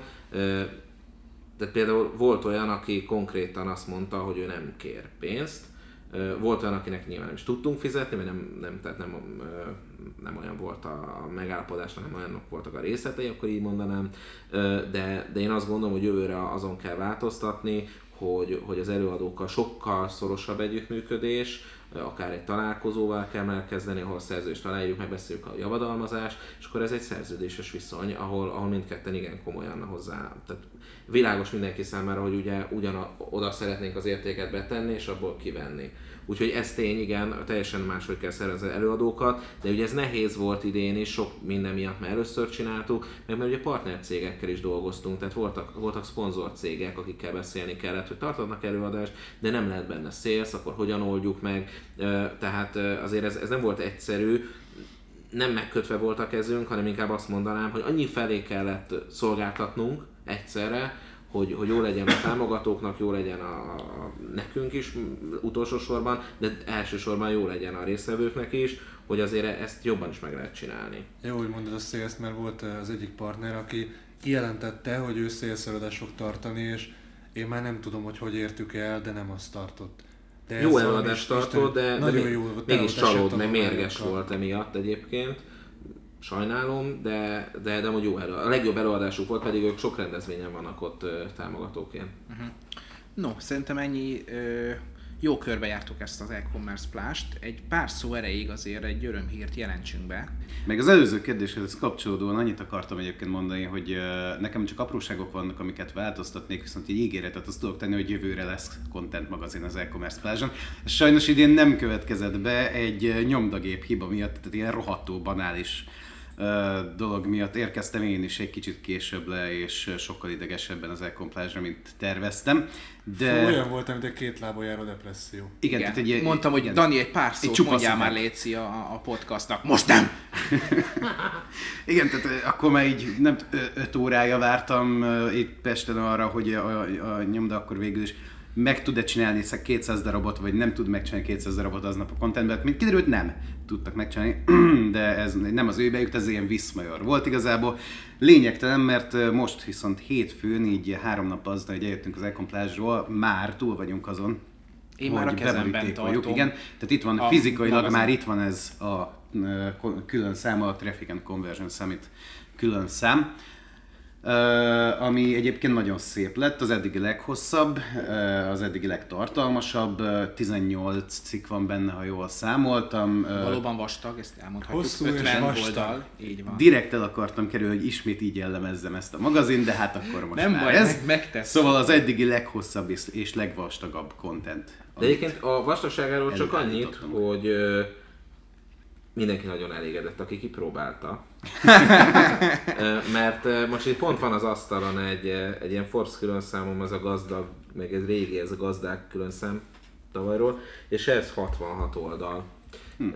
tehát például volt olyan, aki konkrétan azt mondta, hogy ő nem kér pénzt, volt olyan, akinek nyilván nem is tudtunk fizetni, vagy nem, nem, tehát nem, nem olyan volt a megállapodás, hanem olyanok voltak a részletei, akkor így mondanám. De, de én azt gondolom, hogy jövőre azon kell változtatni, hogy, hogy az előadókkal sokkal szorosabb együttműködés, akár egy találkozóval kell elkezdeni, ahol szerződést aláírjuk, megbeszéljük a javadalmazást, és akkor ez egy szerződéses viszony, ahol, ahol mindketten igen komolyan hozzá. Tehát világos mindenki számára, hogy ugye ugyan oda szeretnénk az értéket betenni, és abból kivenni. Úgyhogy ez tény, igen, teljesen máshogy kell szervezni előadókat, de ugye ez nehéz volt idén is, sok minden miatt, mert először csináltuk, meg mert ugye partnercégekkel is dolgoztunk, tehát voltak, voltak szponzorcégek, akikkel beszélni kellett, hogy tartanak előadást, de nem lehet benne sales, akkor hogyan oldjuk meg, tehát azért ez, ez nem volt egyszerű, nem megkötve volt a kezünk, hanem inkább azt mondanám, hogy annyi felé kellett szolgáltatnunk egyszerre, hogy, hogy jó legyen a támogatóknak, jó legyen a, a nekünk is utolsó sorban, de elsősorban jó legyen a résztvevőknek is, hogy azért ezt jobban is meg lehet csinálni. Jó, hogy mondod a sales, mert volt az egyik partner, aki kijelentette, hogy ő sales fog tartani, és én már nem tudom, hogy hogy értük el, de nem azt tartott. De Jó előadást tartott, de, de nagyon még- jó mégis csalód, meg esettanulmányokkal. mérges volt emiatt egyébként. Sajnálom, de, de, de hogy jó elő, a legjobb előadásuk volt, pedig ők sok rendezvényen vannak ott ö, támogatóként. No, szerintem ennyi ö, jó körbe jártuk ezt az e-commerce plást. Egy pár szó erejéig azért egy örömhírt jelentsünk be. Meg az előző kérdéshez kapcsolódóan annyit akartam egyébként mondani, hogy ö, nekem csak apróságok vannak, amiket változtatnék, viszont egy ígéretet azt tudok tenni, hogy jövőre lesz content magazin az e-commerce plázson. Sajnos idén nem következett be egy nyomdagép hiba miatt, tehát ilyen rohadtó banális dolog miatt érkeztem én is egy kicsit később le, és sokkal idegesebben az e plázsra, mint terveztem. De... Fú, Olyan voltam, mint egy két lábon járó depresszió. Igen, tehát egy, Mondtam, hogy igen. Dani, egy pár szót csupasz mondjál már. Léci a, a podcastnak. Most nem! Igen, tehát akkor már így nem öt órája vártam itt Pesten arra, hogy a, a, a nyomda akkor végül is meg tud-e csinálni szeg 200 darabot, vagy nem tud megcsinálni 200 darabot aznap a contentben. Mint kiderült, nem tudtak megcsinálni, de ez nem az ő bejük, ez ilyen viszmajor volt igazából. Lényegtelen, mert most viszont hétfőn, így három nap aztán, hogy eljöttünk az Econ Plázsról, már túl vagyunk azon, Én már a kezemben tartom. Igen, tehát itt van a fizikailag magazin. már itt van ez a külön szám, a Traffic and Conversion Summit külön szám. Ö, ami egyébként nagyon szép lett, az eddigi leghosszabb, ö, az eddigi legtartalmasabb, ö, 18 cikk van benne, ha jól számoltam. Valóban vastag, ezt elmondhatjuk. Hosszú és 50 vastag. oldal. Így van. Direkt el akartam kerülni, hogy ismét így jellemezzem ezt a magazin, de hát akkor most Nem már baj, ez. meg-. Szóval az eddigi leghosszabb és- és legvastagabb content. De egyébként a vastagságáról csak annyit, hogy mindenki nagyon elégedett, aki kipróbálta. Mert most itt pont van az asztalon egy, egy ilyen Forbes külön számom, az a gazdag, meg ez régi, ez a gazdák külön szám tavalyról, és ez 66 oldal. Hm.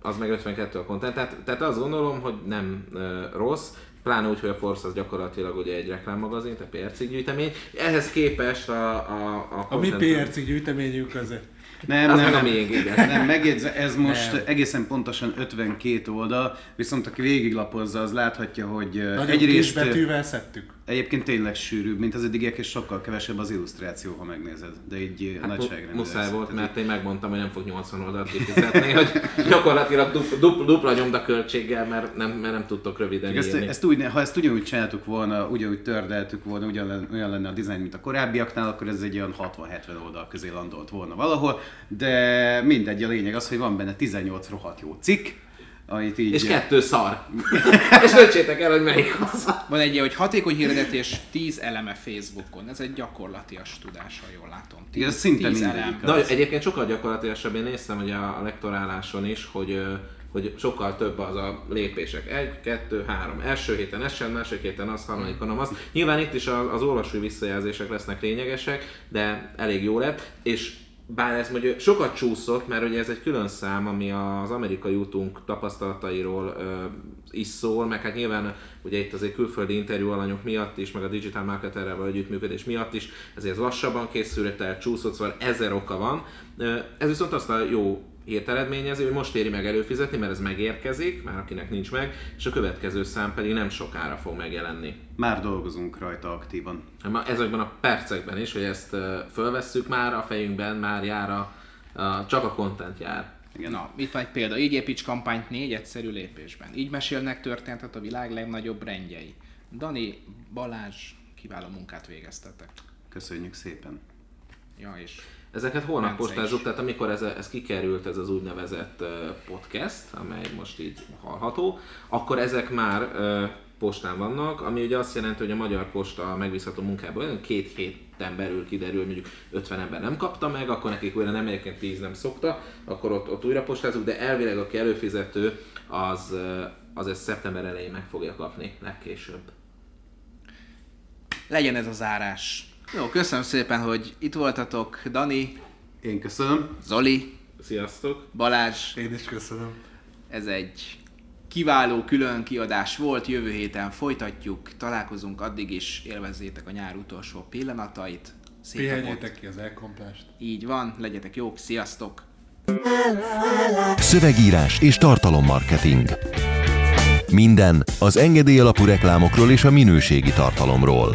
Az meg 52 a content, tehát, tehát azt gondolom, hogy nem rossz, pláne úgy, hogy a Force az gyakorlatilag ugye egy reklámmagazin, tehát PR gyűjtemény. Ehhez képest a, a, a, a mi PR gyűjteményünk az nem, az nem, nem, még, igen. nem, megjegyze, ez most nem. egészen pontosan 52 oldal, viszont aki végiglapozza, az láthatja, hogy Nagyon egyrészt... betűvel szedtük. Egyébként tényleg sűrűbb, mint az eddigiek, és sokkal kevesebb az illusztráció, ha megnézed. De így hát nagyságrendben. Muszáj volt, mert én megmondtam, hogy nem fog 80 oldalt kifizetni, hogy gyakorlatilag dupla, dupla, dupla nyomda költséggel, mert nem, mert nem tudtok röviden ezt, írni. Ezt úgy, ha ezt ugyanúgy csináltuk volna, ugyanúgy tördeltük volna, ugyan, olyan lenne a dizájn, mint a korábbiaknál, akkor ez egy olyan 60-70 oldal közé landolt volna valahol, de mindegy, a lényeg az, hogy van benne 18 rohadt jó cikk, amit így... És kettő szar. és döntsétek el, hogy melyik az. Van egy hogy hatékony hirdetés 10 eleme Facebookon. Ez egy gyakorlatias tudás, ha jól látom. 10, Igen, szinte 10 elem. De egyébként sokkal gyakorlatilasabb. Én néztem hogy a, a lektoráláson is, hogy hogy sokkal több az a lépések. Egy, kettő, három. Első héten ez sem, másik héten az, harmadikon az. Nyilván itt is az, az olvasói visszajelzések lesznek lényegesek, de elég jó lett, és bár ez mondjuk sokat csúszott, mert ugye ez egy külön szám, ami az amerikai útunk tapasztalatairól ö, is szól, meg hát nyilván ugye itt azért külföldi interjú alanyok miatt is, meg a digital marketerrel való együttműködés miatt is, ezért lassabban készült el, csúszott, szóval ezer oka van. Ez viszont azt a jó hírt eredményezi, hogy most éri meg előfizetni, mert ez megérkezik, már akinek nincs meg, és a következő szám pedig nem sokára fog megjelenni. Már dolgozunk rajta aktívan. Ezekben a percekben is, hogy ezt fölvesszük már a fejünkben, már jár a, a csak a content jár. Igen. Na, itt van egy példa. Így építs kampányt négy egyszerű lépésben. Így mesélnek történetet a világ legnagyobb rendjei. Dani, Balázs, kiváló munkát végeztetek. Köszönjük szépen. Ja, és Ezeket holnap postázzuk, tehát amikor ez, ez kikerült, ez az úgynevezett podcast, amely most így hallható, akkor ezek már postán vannak, ami ugye azt jelenti, hogy a Magyar Posta megbízható munkából két héten belül kiderül, mondjuk 50 ember nem kapta meg, akkor nekik újra nem egyébként 10 nem szokta, akkor ott, ott újra postázunk, de elvileg aki előfizető, az, az ezt szeptember elején meg fogja kapni legkésőbb. Legyen ez a zárás. Jó, köszönöm szépen, hogy itt voltatok. Dani. Én köszönöm. Zoli. Sziasztok. Balázs. Én is köszönöm. Ez egy kiváló külön kiadás volt, jövő héten folytatjuk, találkozunk, addig is élvezzétek a nyár utolsó pillanatait. Pihenjétek ki az elkomplást. Így van, legyetek jók, sziasztok! Szövegírás és tartalommarketing. Minden az engedély alapú reklámokról és a minőségi tartalomról.